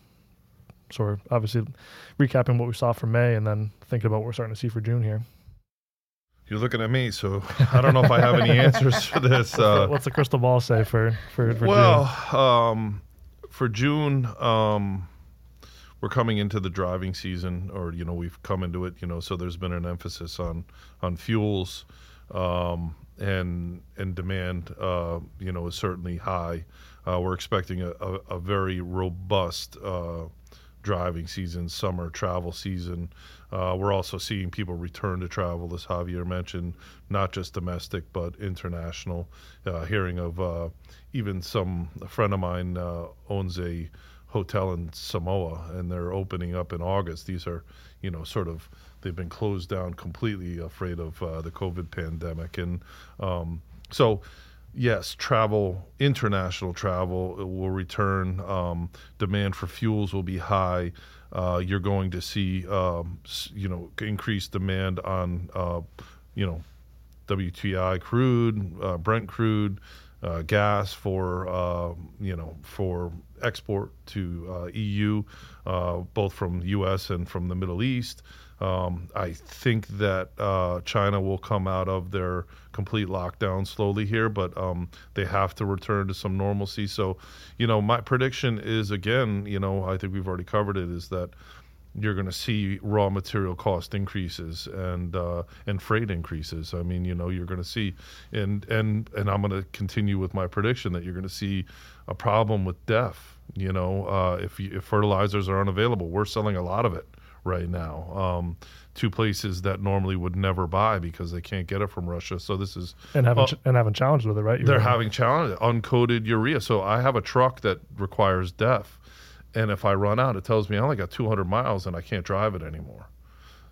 so we're obviously recapping what we saw for May and then thinking about what we're starting to see for June here. You're looking at me, so I don't know if I have any answers for this. Uh, What's the crystal ball say for for, for well, June? um, for June, um, we're coming into the driving season, or you know, we've come into it. You know, so there's been an emphasis on on fuels, um, and and demand. Uh, you know, is certainly high. Uh, we're expecting a, a, a very robust. Uh, driving season, summer travel season. Uh, we're also seeing people return to travel, as Javier mentioned, not just domestic but international. Uh, hearing of uh, even some a friend of mine uh, owns a hotel in Samoa, and they're opening up in August. These are, you know, sort of they've been closed down completely, afraid of uh, the COVID pandemic, and um, so yes, travel, international travel will return. Um, demand for fuels will be high. Uh, you're going to see, um, you know, increased demand on, uh, you know, WTI crude, uh, Brent crude, uh, gas for, uh, you know, for export to uh, EU, uh, both from U.S. and from the Middle East. Um, I think that uh, China will come out of their complete lockdown slowly here, but um, they have to return to some normalcy. So, you know, my prediction is again, you know, I think we've already covered it, is that you're going to see raw material cost increases and uh, and freight increases. I mean, you know, you're going to see, and and and I'm going to continue with my prediction that you're going to see a problem with DEF. You know, uh, if if fertilizers are unavailable, we're selling a lot of it right now. Um, to places that normally would never buy because they can't get it from Russia. So this is and having uh, ch- and having challenged with it, right? You they're having challenge uncoated urea. So I have a truck that requires DEF, and if I run out, it tells me I only got 200 miles and I can't drive it anymore.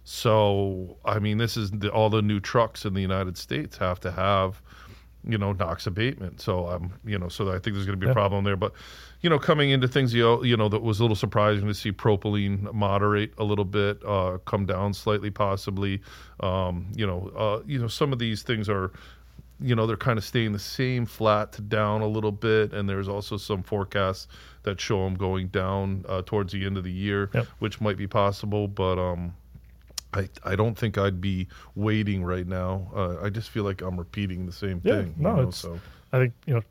So I mean, this is the, all the new trucks in the United States have to have you know NOx abatement. So I'm you know so I think there's going to be a Yeah. problem there. But you know coming into things you know, you know that was a little surprising to see propylene moderate a little bit, uh, come down slightly possibly. Um, you know uh, you know some of these things are you know they're kind of staying the same flat to down a little bit and there's also some forecasts that show them going down uh, towards the end of the year Yep. which might be possible but um I, I don't think I'd be waiting right now. Uh, I just feel like I'm repeating the same Yeah, thing. no, you know, it's- so I think, you know,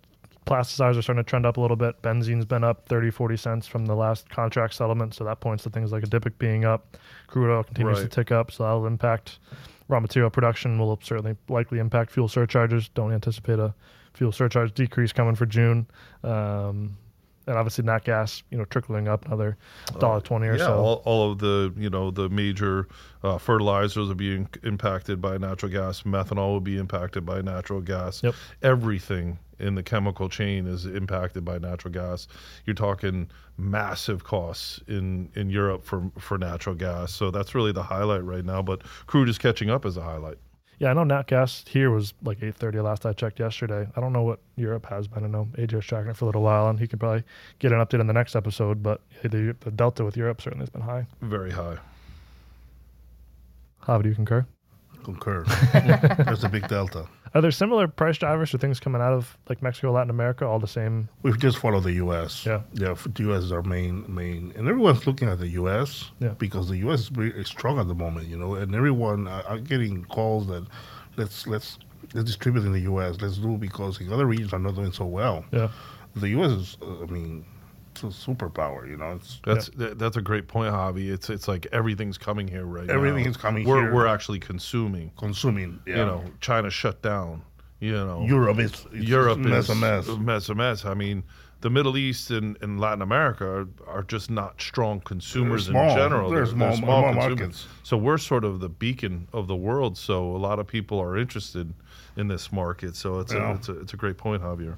plasticizers are starting to trend up a little bit. Benzene's been up 30, 40 cents from the last contract settlement. So that points to things like Adipic being up. Crude oil continues to tick up. So that'll impact raw material production, will certainly likely impact fuel surcharges. Don't anticipate a fuel surcharge decrease coming for June. Um, and obviously, nat gas, you know, trickling up another dollar twenty or Uh, yeah, so. all, all of the you know the major uh, fertilizers are being impacted by natural gas. Methanol will be impacted by natural gas. Yep. Everything in the chemical chain is impacted by natural gas. You're talking massive costs in in Europe for for natural gas. So that's really the highlight right now. But crude is catching up as a highlight. Yeah, I know nat gas here was like 8:30 last I checked yesterday. I don't know what Europe has been. I know AJ was tracking it for a little while, and he could probably get an update in the next episode. But the, the delta with Europe certainly has been high. Very high. How do you concur? Concur. There's a big delta. Are there similar price drivers for things coming out of like Mexico, Latin America, all the same? We've just follow the U.S. Yeah. yeah. The U.S. is our main main, and everyone's looking at the U.S. Yeah. because the U.S. is very strong at the moment, you know. And everyone, I, I'm getting calls that let's let's let's distribute in the U.S. Let's do because the other regions are not doing so well. Yeah, The U.S. is, uh, I mean, it's a superpower, you know. It's That's that, that's a great point, Javi. It's it's like everything's coming here right now. Everything coming we're, here. We're actually consuming. consuming. Yeah. You know, China shut down. You know, Europe is it's Europe mess is a mess. mess, a mess. I mean, the Middle East and, and Latin America are, are just not strong consumers They're small. in general. They're small- small consumers. markets. So we're sort of the beacon of the world. So a lot of people are interested in this market. So it's Yeah. a, it's a it's a great point, Javier.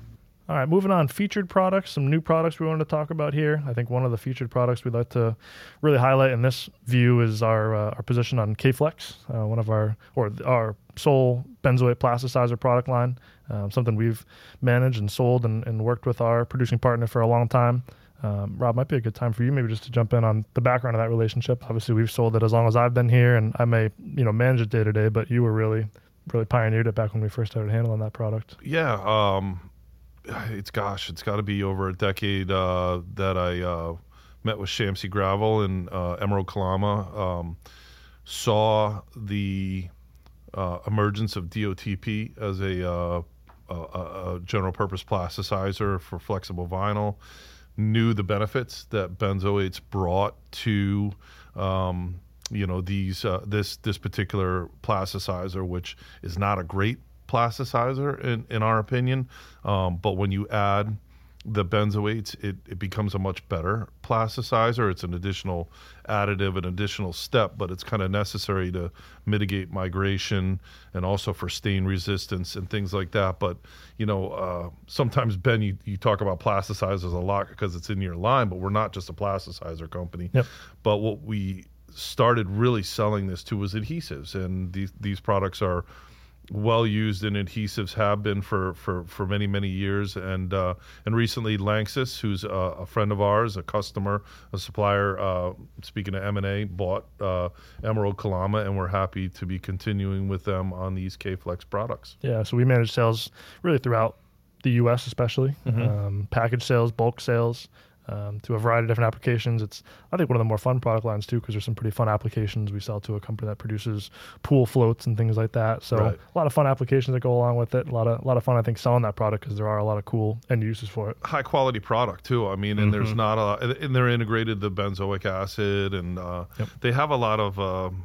All right, moving on. Featured products, some new products we wanted to talk about here. I think one of the featured products we'd like to really highlight in this view is our uh, our position on K-Flex, uh, one of our or our sole benzoate plasticizer product line. Um, something we've managed and sold and, and worked with our producing partner for a long time. Um, Rob, might be a good time for you maybe just to jump in on the background of that relationship. Obviously, we've sold it as long as I've been here, and I may you know manage it day to day, but you were really really pioneered it back when we first started handling that product. Yeah, um, it's gosh, it's got to be over a decade uh, that I uh, met with Shamsi Gravel and uh, Emerald Kalama. Um, saw the uh, emergence of DOTP as a, uh, a, a a general purpose plasticizer for flexible vinyl. Knew the benefits that benzoates brought to um, you know these uh, this this particular plasticizer, which is not a great plasticizer in, in our opinion. Um, but when you add the benzoates, it, it becomes a much better plasticizer. It's an additional additive, an additional step, but it's kind of necessary to mitigate migration and also for stain resistance and things like that. But, you know, uh, sometimes, Ben, you, you talk about plasticizers a lot because it's in your line, but we're not just a plasticizer company. Yep. But what we started really selling this to was adhesives, and these, these products are well used in adhesives have been for for for many many years. And uh, and recently Lanxess who's a, a friend of ours a customer a supplier uh, speaking of M&A bought uh, Emerald Kalama and we're happy to be continuing with them on these K-Flex products. Yeah, so we manage sales really throughout the U.S., especially. Um, package sales, bulk sales, um, to a variety of different applications. It's I think one of the more fun product lines too, because there's some pretty fun applications. We sell to a company that produces pool floats and things like that. So Right. a lot of fun applications that go along with it. A lot of a lot of fun, I think, selling that product because there are a lot of cool end uses for it. high quality product too. I mean, and there's not a and they're integrated the benzoic acid, and uh, Yep. they have a lot of, um,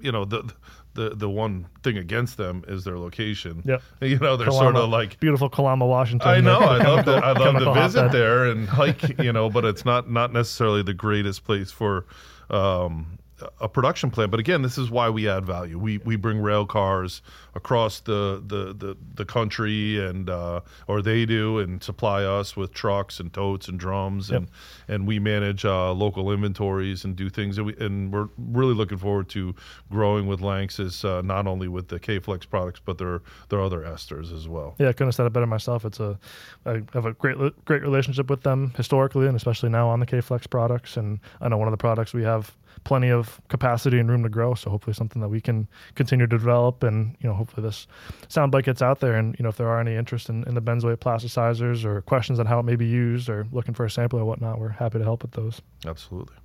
you know, the the the one thing against them is their location. Yep. You know, they're sort of like. beautiful Kalama, Washington. I know. I love to. I love to visit there and hike. You know, but it's not not necessarily the greatest place for um, a production plant. But again, this is why we add value. We we bring rail cars across the the the, the country, and uh, or they do, and supply us with trucks and totes and drums, and and we manage uh, local inventories and do things. And, we, and we're really looking forward to growing with Lanxess, uh, not only with the K Flex products, but their their other esters as well. Yeah, I couldn't have said it better myself. It's a I have a great great relationship with them historically, and especially now on the K Flex products. And I know one of the products we have plenty of capacity and room to grow. So hopefully something that we can continue to develop, and you know hopefully this sound bite gets out there. And you know if there are any interest in, in the benzoate plasticizers or questions on how it may be used or looking for a sample or whatnot, we're happy to help with those. Absolutely.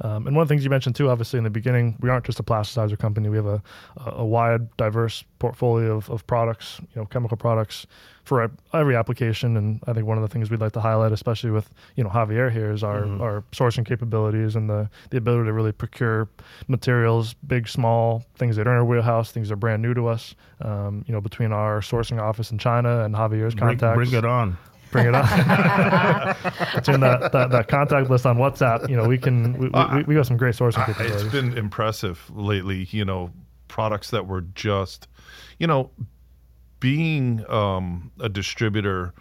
Um, and one of the things you mentioned too, obviously in the beginning, we aren't just a plasticizer company. We have a, a wide, diverse portfolio of, of products, you know, chemical products for every application. And I think one of the things we'd like to highlight, especially with you know Javier here, is our, mm-hmm. our sourcing capabilities and the the ability to really procure materials, big, small, things that are in our wheelhouse, things that are brand new to us. Um, you know, between our sourcing office in China and Javier's contacts. Bring, bring it on bring it up. Between that, that, that, contact list on WhatsApp, you know, we can we, uh, we, we got some great sourcing capabilities. It's been impressive lately. You know, products that were just, you know, being um, a distributor.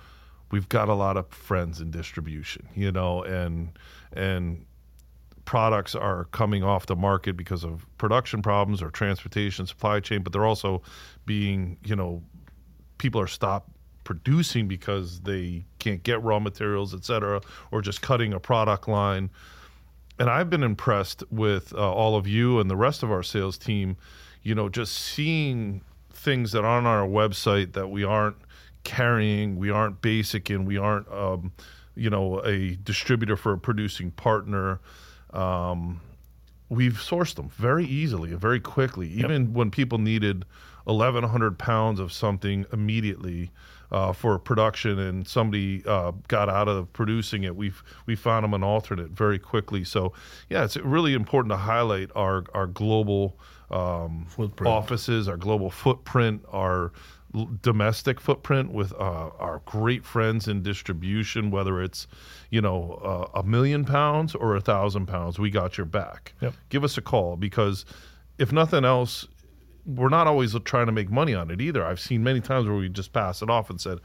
We've got a lot of friends in distribution, you know, and and products are coming off the market because of production problems or transportation supply chain, but they're also being, you know, people are stopped producing because they can't get raw materials, et cetera, or just cutting a product line. And I've been impressed with uh, all of you and the rest of our sales team, you know, just seeing things that aren't on our website that we aren't carrying, we aren't basic in, we aren't, um, you know, a distributor for a producing partner. Um, we've sourced them very easily and very quickly, even yep. when people needed 1,100 pounds of something immediately uh, for production and somebody uh, got out of producing it, we've we found them an alternate very quickly. So yeah, it's really important to highlight our our global um, offices, our global footprint, our domestic footprint with uh, our great friends in distribution, whether it's you know uh, a million pounds or a thousand pounds, we got your back. Yep. Give us a call because if nothing else, we're not always trying to make money on it either. I've seen many times where we just pass it off and said,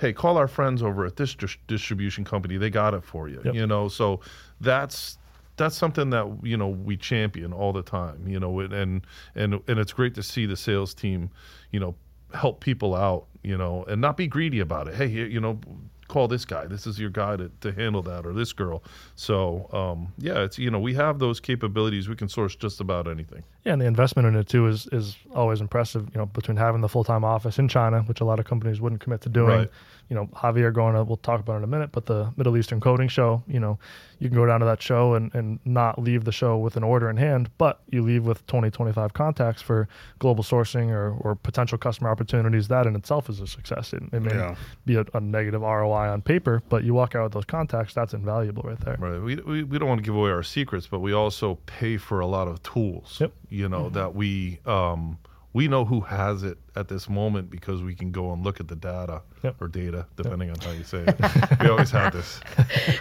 "Hey, call our friends over at this dis- distribution company. They got it for you." Yep. You know, so that's that's something that you know we champion all the time. You know, and and and it's great to see the sales team, you know, help people out. You know, and not be greedy about it. Hey, you know, call this guy. This is your guy to, to handle that, or this girl. So um, yeah, it's you know we have those capabilities. We can source just about anything. Yeah, and the investment in it too is is always impressive. You know, between having the full time office in China, which a lot of companies wouldn't commit to doing. Right. You know, Javier going to we'll talk about it in a minute, but the Middle Eastern Coatings Show. You know, you can go down to that show and, and not leave the show with an order in hand, but you leave with 20, 25 contacts for global sourcing or, or potential customer opportunities. That in itself is a success. It, it may yeah. be a, a negative ROI on paper, but you walk out with those contacts, that's invaluable right there. Right. We, we, we don't want to give away our secrets, but we also pay for a lot of tools. Yep. You know mm-hmm. that we um, we know who has it at this moment because we can go and look at the data yep. or data, depending yep. on how you say it. we always have this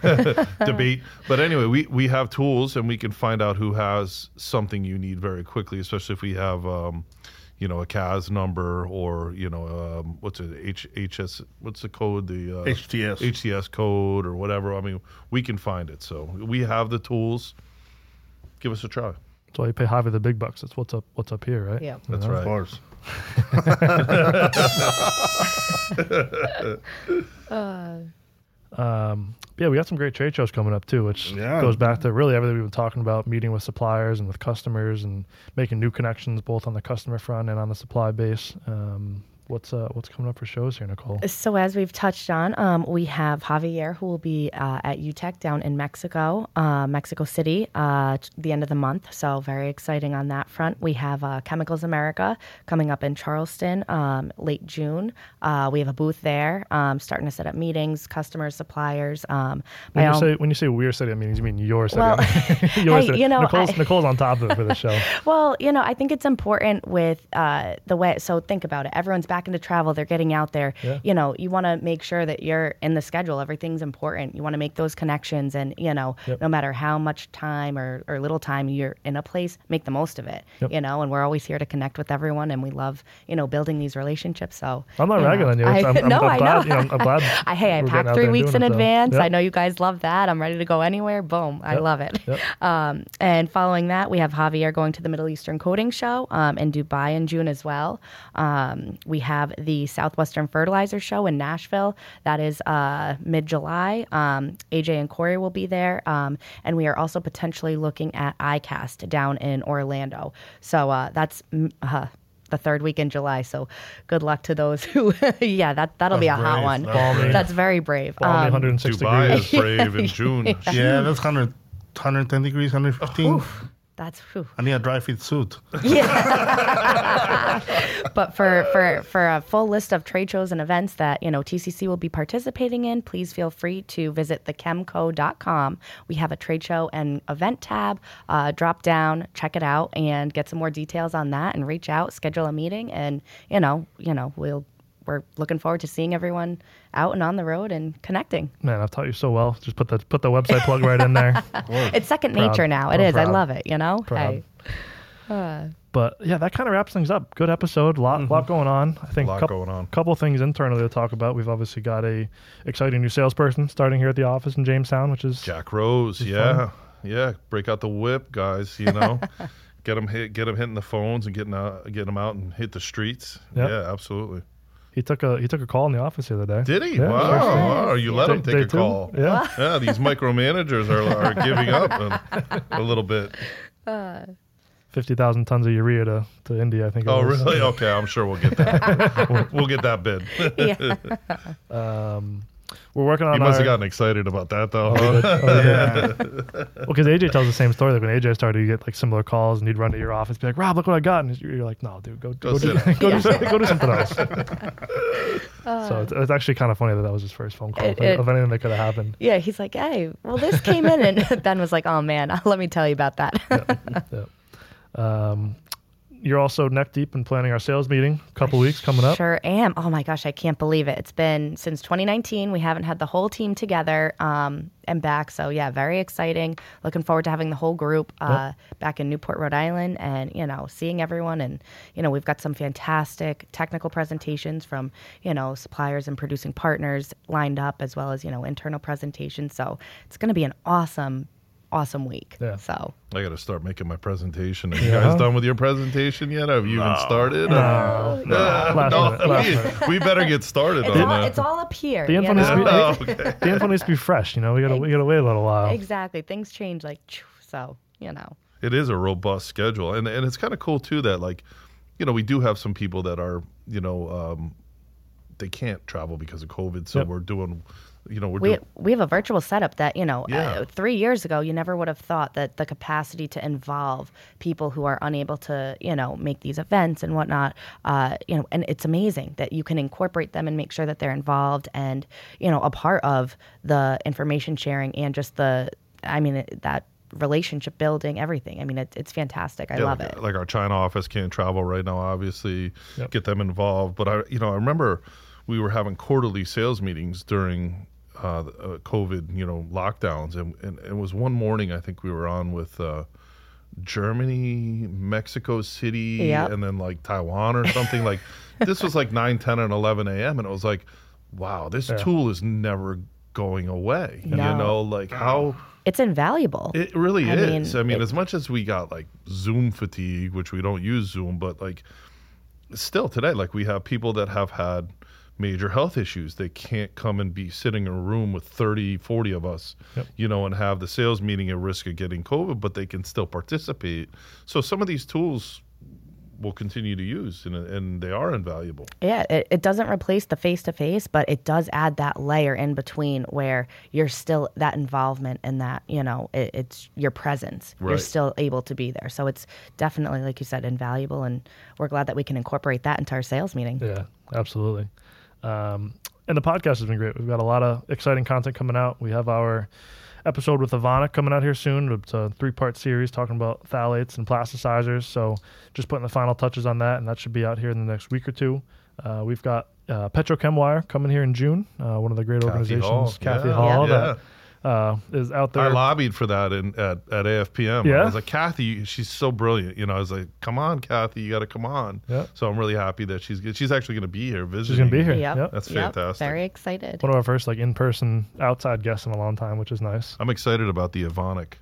debate. But anyway, we, we have tools and we can find out who has something you need very quickly, especially if we have, um, you know, a CAS number or, you know, um, what's it, H, HS, what's the code? The uh, HTS. HTS code or whatever. I mean, we can find it. So we have the tools. Give us a try. That's why you pay Javi the big bucks. That's what's up. What's up here, right? Yeah, that's right. Of course. uh, um, yeah, we got some great trade shows coming up too, which yeah. goes back to really everything we've been talking about: meeting with suppliers and with customers, and making new connections both on the customer front and on the supply base. Um, What's uh, what's coming up for shows here, Nicole? So as we've touched on, um, we have Javier who will be uh, at UTECH down in Mexico, uh, Mexico City, uh, the end of the month. So very exciting on that front. We have uh, Chemicals America coming up in Charleston, um, late June. Uh, we have a booth there, um, starting to set up meetings, customers, suppliers. Um, when you say when you say we're setting up meetings, you mean your setting well, your hey, you know, Nicole's, I, Nicole's on top of it for the show. well, you know, I think it's important with the way. So think about it. Everyone's back back into travel. They're getting out there. Yeah. You know, you want to make sure that you're in the schedule. Everything's important. You want to make those connections, and you know, Yep. no matter how much time or, or little time you're in a place, make the most of it. Yep. You know, and we're always here to connect with everyone, and we love you know building these relationships. So I'm not ragging know, on you. I, I'm, I'm, no, I'm I glad. know. You know, I'm glad. I, hey, I packed three weeks in it, advance. yep. I know you guys love that. I'm ready to go anywhere. Boom. I love it. Um, and following that, we have Javier going to the Middle Eastern Coatings Show um, in Dubai in June as well. Um, we have the Southwestern Fertilizer Show in Nashville. That is uh, mid July. Um, AJ and Corey will be there. Um, and we are also potentially looking at ICAST down in Orlando. So uh, that's. Uh, the third week in July, so good luck to those who. yeah, that that'll be a That's hot one. That's Balmy. That's very brave. Balmy Um, 106 Dubai degrees. is brave in June. Yeah, that's 100, 110 degrees, 115. That's whew. I need a dry fit suit. Yeah. but for, for, for a full list of trade shows and events that you know TCC will be participating in, please feel free to visit thechemco.com. We have a trade show and event tab. Uh, drop down, check it out, and get some more details on that. And reach out, schedule a meeting, and you know, you know, we'll we're looking forward to seeing everyone out and on the road and connecting. Man, I've taught you so well. Just put the put the website plug right in there. It's second Proud. nature now. It I'm is. I love it. You know. Proud. Hey. But yeah, that kind of wraps things up. Good episode. Lot lot going on. I think Mm-hmm. Lot coup- going on. Couple things internally to talk about. We've obviously got a exciting new salesperson starting here at the office in Jamestown, which is Jack Rose, yeah, yeah. Break out the whip, guys. You know, get them hit, get them hitting the phones and getting out, getting them out and hit the streets. Yep. Yeah, absolutely. He took a he took a call in the office the other day. Did he? Yeah, wow, sure. wow. You let Day- him take a two. call. Yeah. Yeah, these micromanagers are, are giving up a, a little bit. Fifty thousand tons of urea to, to India, I think. it Oh, was. really? Okay, I'm sure we'll get that. we'll, we'll get that bid. yeah. Um, we're working on. He must our, have gotten excited about that, though. Oh, yeah. Well, because AJ tells the same story. Like when AJ started, you get like similar calls, and he'd run to your office, be like, "Rob, look what I got," and you're like, "No, dude, go Go go, do, sit go, do, go do something else." so it's, it's actually kind of funny that that was his first phone call It- of, it- of anything that could have happened. Yeah, he's like, hey, well, this came in, and Ben was like, oh man, let me tell you about that. Yeah. Um, you're also neck deep in planning our sales meeting. A couple weeks coming up. Sure am. Oh my gosh, I can't believe it. It's been since 2019. We haven't had the whole team together um, and back. So yeah, very exciting. Looking forward to having the whole group uh, back in Newport, Rhode Island, and you know, seeing everyone. And you know, we've got some fantastic technical presentations from you know suppliers and producing partners lined up, as well as you know internal presentations. So it's going to be an awesome, awesome week. Yeah. So I got to start making my presentation. Are you Yeah. guys done with your presentation yet? Have you even started? No. Last no, minute, last we, we better get started it's on all, that. it's all up here. The you info needs to be Oh, okay. the info needs to be fresh. You know, we gotta we gotta wait a little while. Exactly. Things change like so, you know. It is a robust schedule, and and it's kind of cool too that like, you know, we do have some people that are you know um, they can't travel because of COVID, so Yep. we're doing, you know, we're We doing. we have a virtual setup that, you know, Yeah. uh, 3 years ago you never would have thought that the capacity to involve people who are unable to, you know, make these events and whatnot, uh, you know, and it's amazing that you can incorporate them and make sure that they're involved and, you know, a part of the information sharing and just the I mean it, that relationship building, everything. I mean, it, it's fantastic. I Yeah, love like, it. Like our China office can't travel right now, obviously, Yep. get them involved. But I, you know, I remember we were having quarterly sales meetings during uh, uh, COVID, you know, lockdowns, and, and it was one morning I think we were on with uh, Germany, Mexico City, Yep. and then like Taiwan or something. like this was like 9, 10, and 11 a.m. And it was like, wow, this Yeah. tool is never going away. You know, like how. It's invaluable. It really I mean, is. I mean, it- as much as we got like Zoom fatigue, which we don't use Zoom, but like still today, like we have people that have had major health issues. They can't come and be sitting in a room with 30, 40 of us, Yep. you know, and have the sales meeting at risk of getting COVID, but they can still participate. So some of these tools we'll continue to use and, and they are invaluable. Yeah, it, it doesn't replace the face to face, but it does add that layer in between where you're still that involvement and that, you know, it, it's your presence. You're still able to be there. So it's definitely, like you said, invaluable. And we're glad that we can incorporate that into our sales meeting. Yeah, absolutely. Um, and the podcast has been great. We've got a lot of exciting content coming out. We have our episode with Ivana coming out here soon. It's a three part series talking about phthalates and plasticizers. So just putting the final touches on that, and that should be out here in the next week or two. Uh, we've got uh, Petrochem Wire coming here in June. Uh, one of the great Kathy organizations, Hall. Kathy Yeah. Hall, Yeah. that uh, is out there. I lobbied for that in, at, at AFPM. Yeah? I was like, Kathy, she's so brilliant. You know, I was like, come on, Kathy, you got to come on. Yeah. So I'm really happy that she's she's actually going to be here visiting. She's gonna be here. Yep. Yep. That's Yep. fantastic. Very excited. One of our first like in-person outside guests in a long time, which is nice. I'm excited about the Evonik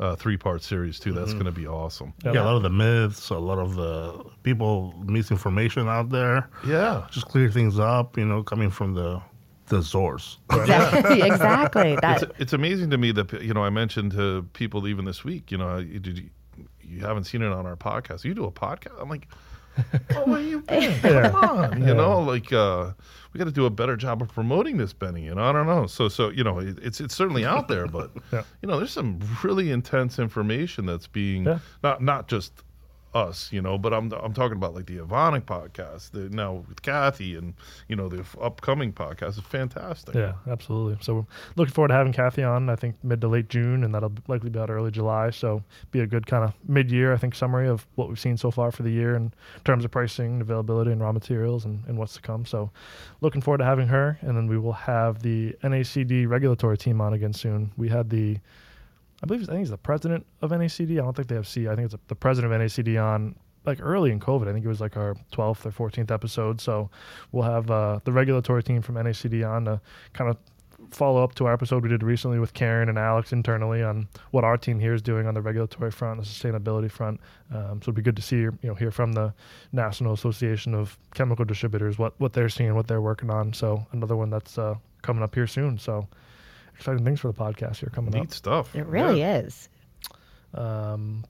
uh, three part series too. Mm-hmm. That's going to be awesome. Yep. Yeah, a lot of the myths, a lot of the people misinformation out there. Yeah. Just clear things up, you know, coming from the the source. Exactly. exactly. That. It's, it's amazing to me that you know I mentioned to people even this week. You know, you, did you, you haven't seen it on our podcast. You do a podcast. I'm like, oh, where you been? Come on, you know, like uh, we got to do a better job of promoting this, Benny. You know, I don't know. So, so you know, it, it's it's certainly out there, but Yeah. you know, there's some really intense information that's being Yeah. not not just us, you know, but I'm I'm talking about like the Evonik podcast, the now with Kathy, and you know the upcoming podcast is fantastic. Yeah, absolutely. So we're looking forward to having Kathy on. I think mid to late June, and that'll likely be out early July. So be a good kind of mid-year, I think, summary of what we've seen so far for the year in terms of pricing, availability, and raw materials, and, and what's to come. So looking forward to having her, and then we will have the NACD regulatory team on again soon. We had the I believe I think he's the president of NACD. I don't think they have C. I think it's the president of NACD on like early in COVID. I think it was like our 12th or 14th episode. So we'll have uh, the regulatory team from NACD on to kind of follow up to our episode we did recently with Karen and Alex internally on what our team here is doing on the regulatory front, the sustainability front. Um, so it'd be good to see you know hear from the National Association of Chemical Distributors what what they're seeing, what they're working on. So another one that's uh, coming up here soon. So exciting things for the podcast here coming up. Neat stuff. it really Yeah. is. Um,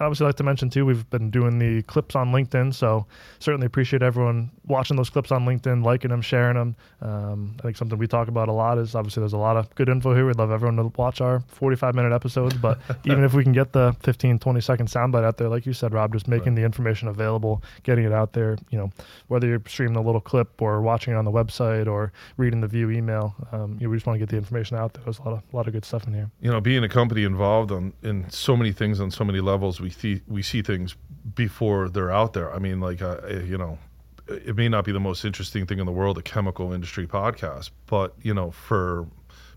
I'd obviously like to mention too, we've been doing the clips on LinkedIn, so certainly appreciate everyone watching those clips on LinkedIn, liking them, sharing them. Um, I think something we talk about a lot is obviously there's a lot of good info here. We'd love everyone to watch our 45 minute episodes, but even if we can get the 15, 20 second soundbite out there, like you said, Rob, just making the information available, getting it out there, you know, whether you're streaming a little clip or watching it on the website or reading the view email, um, you know, we just want to get the information out there. There's a lot of, a lot of good stuff in here. you know, being a company involved on in so many things on so many levels, we see we see things before they're out there. I mean, like, uh, you know, it may not be the most interesting thing in the world, a chemical industry podcast, but you know, for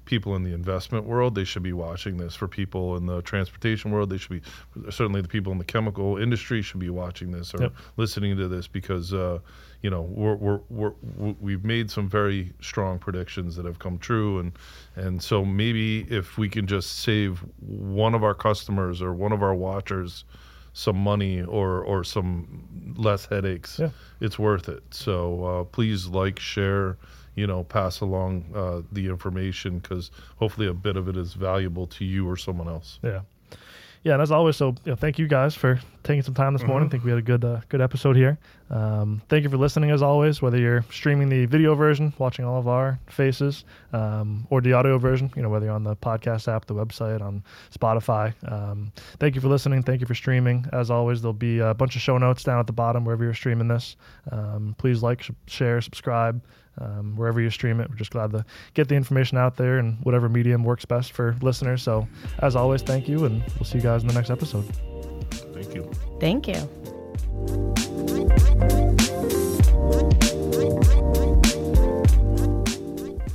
people in the investment world, they should be watching this. For people in the transportation world, they should be certainly the people in the chemical industry should be watching this or Yep. listening to this because uh, you know we're, we're, we're, we- we've made some very strong predictions that have come true and and so maybe if we can just save one of our customers or one of our watchers some money or or some less headaches Yeah. it's worth it so uh, please like share you know pass along uh, the information because hopefully a bit of it is valuable to you or someone else Yeah. Yeah, and as always, so you know, thank you guys for taking some time this morning. I think we had a good uh, good episode here. Um, thank you for listening as always, whether you're streaming the video version, watching all of our faces, um, or the audio version, you know, whether you're on the podcast app, the website, on Spotify. Um, thank you for listening. Thank you for streaming. As always, there'll be a bunch of show notes down at the bottom wherever you're streaming this. Um, please like, sh- share, subscribe um, wherever you stream it. We're just glad to get the information out there and whatever medium works best for listeners. So, as always, thank you, and we'll see you guys in the next episode. Thank you. Thank you.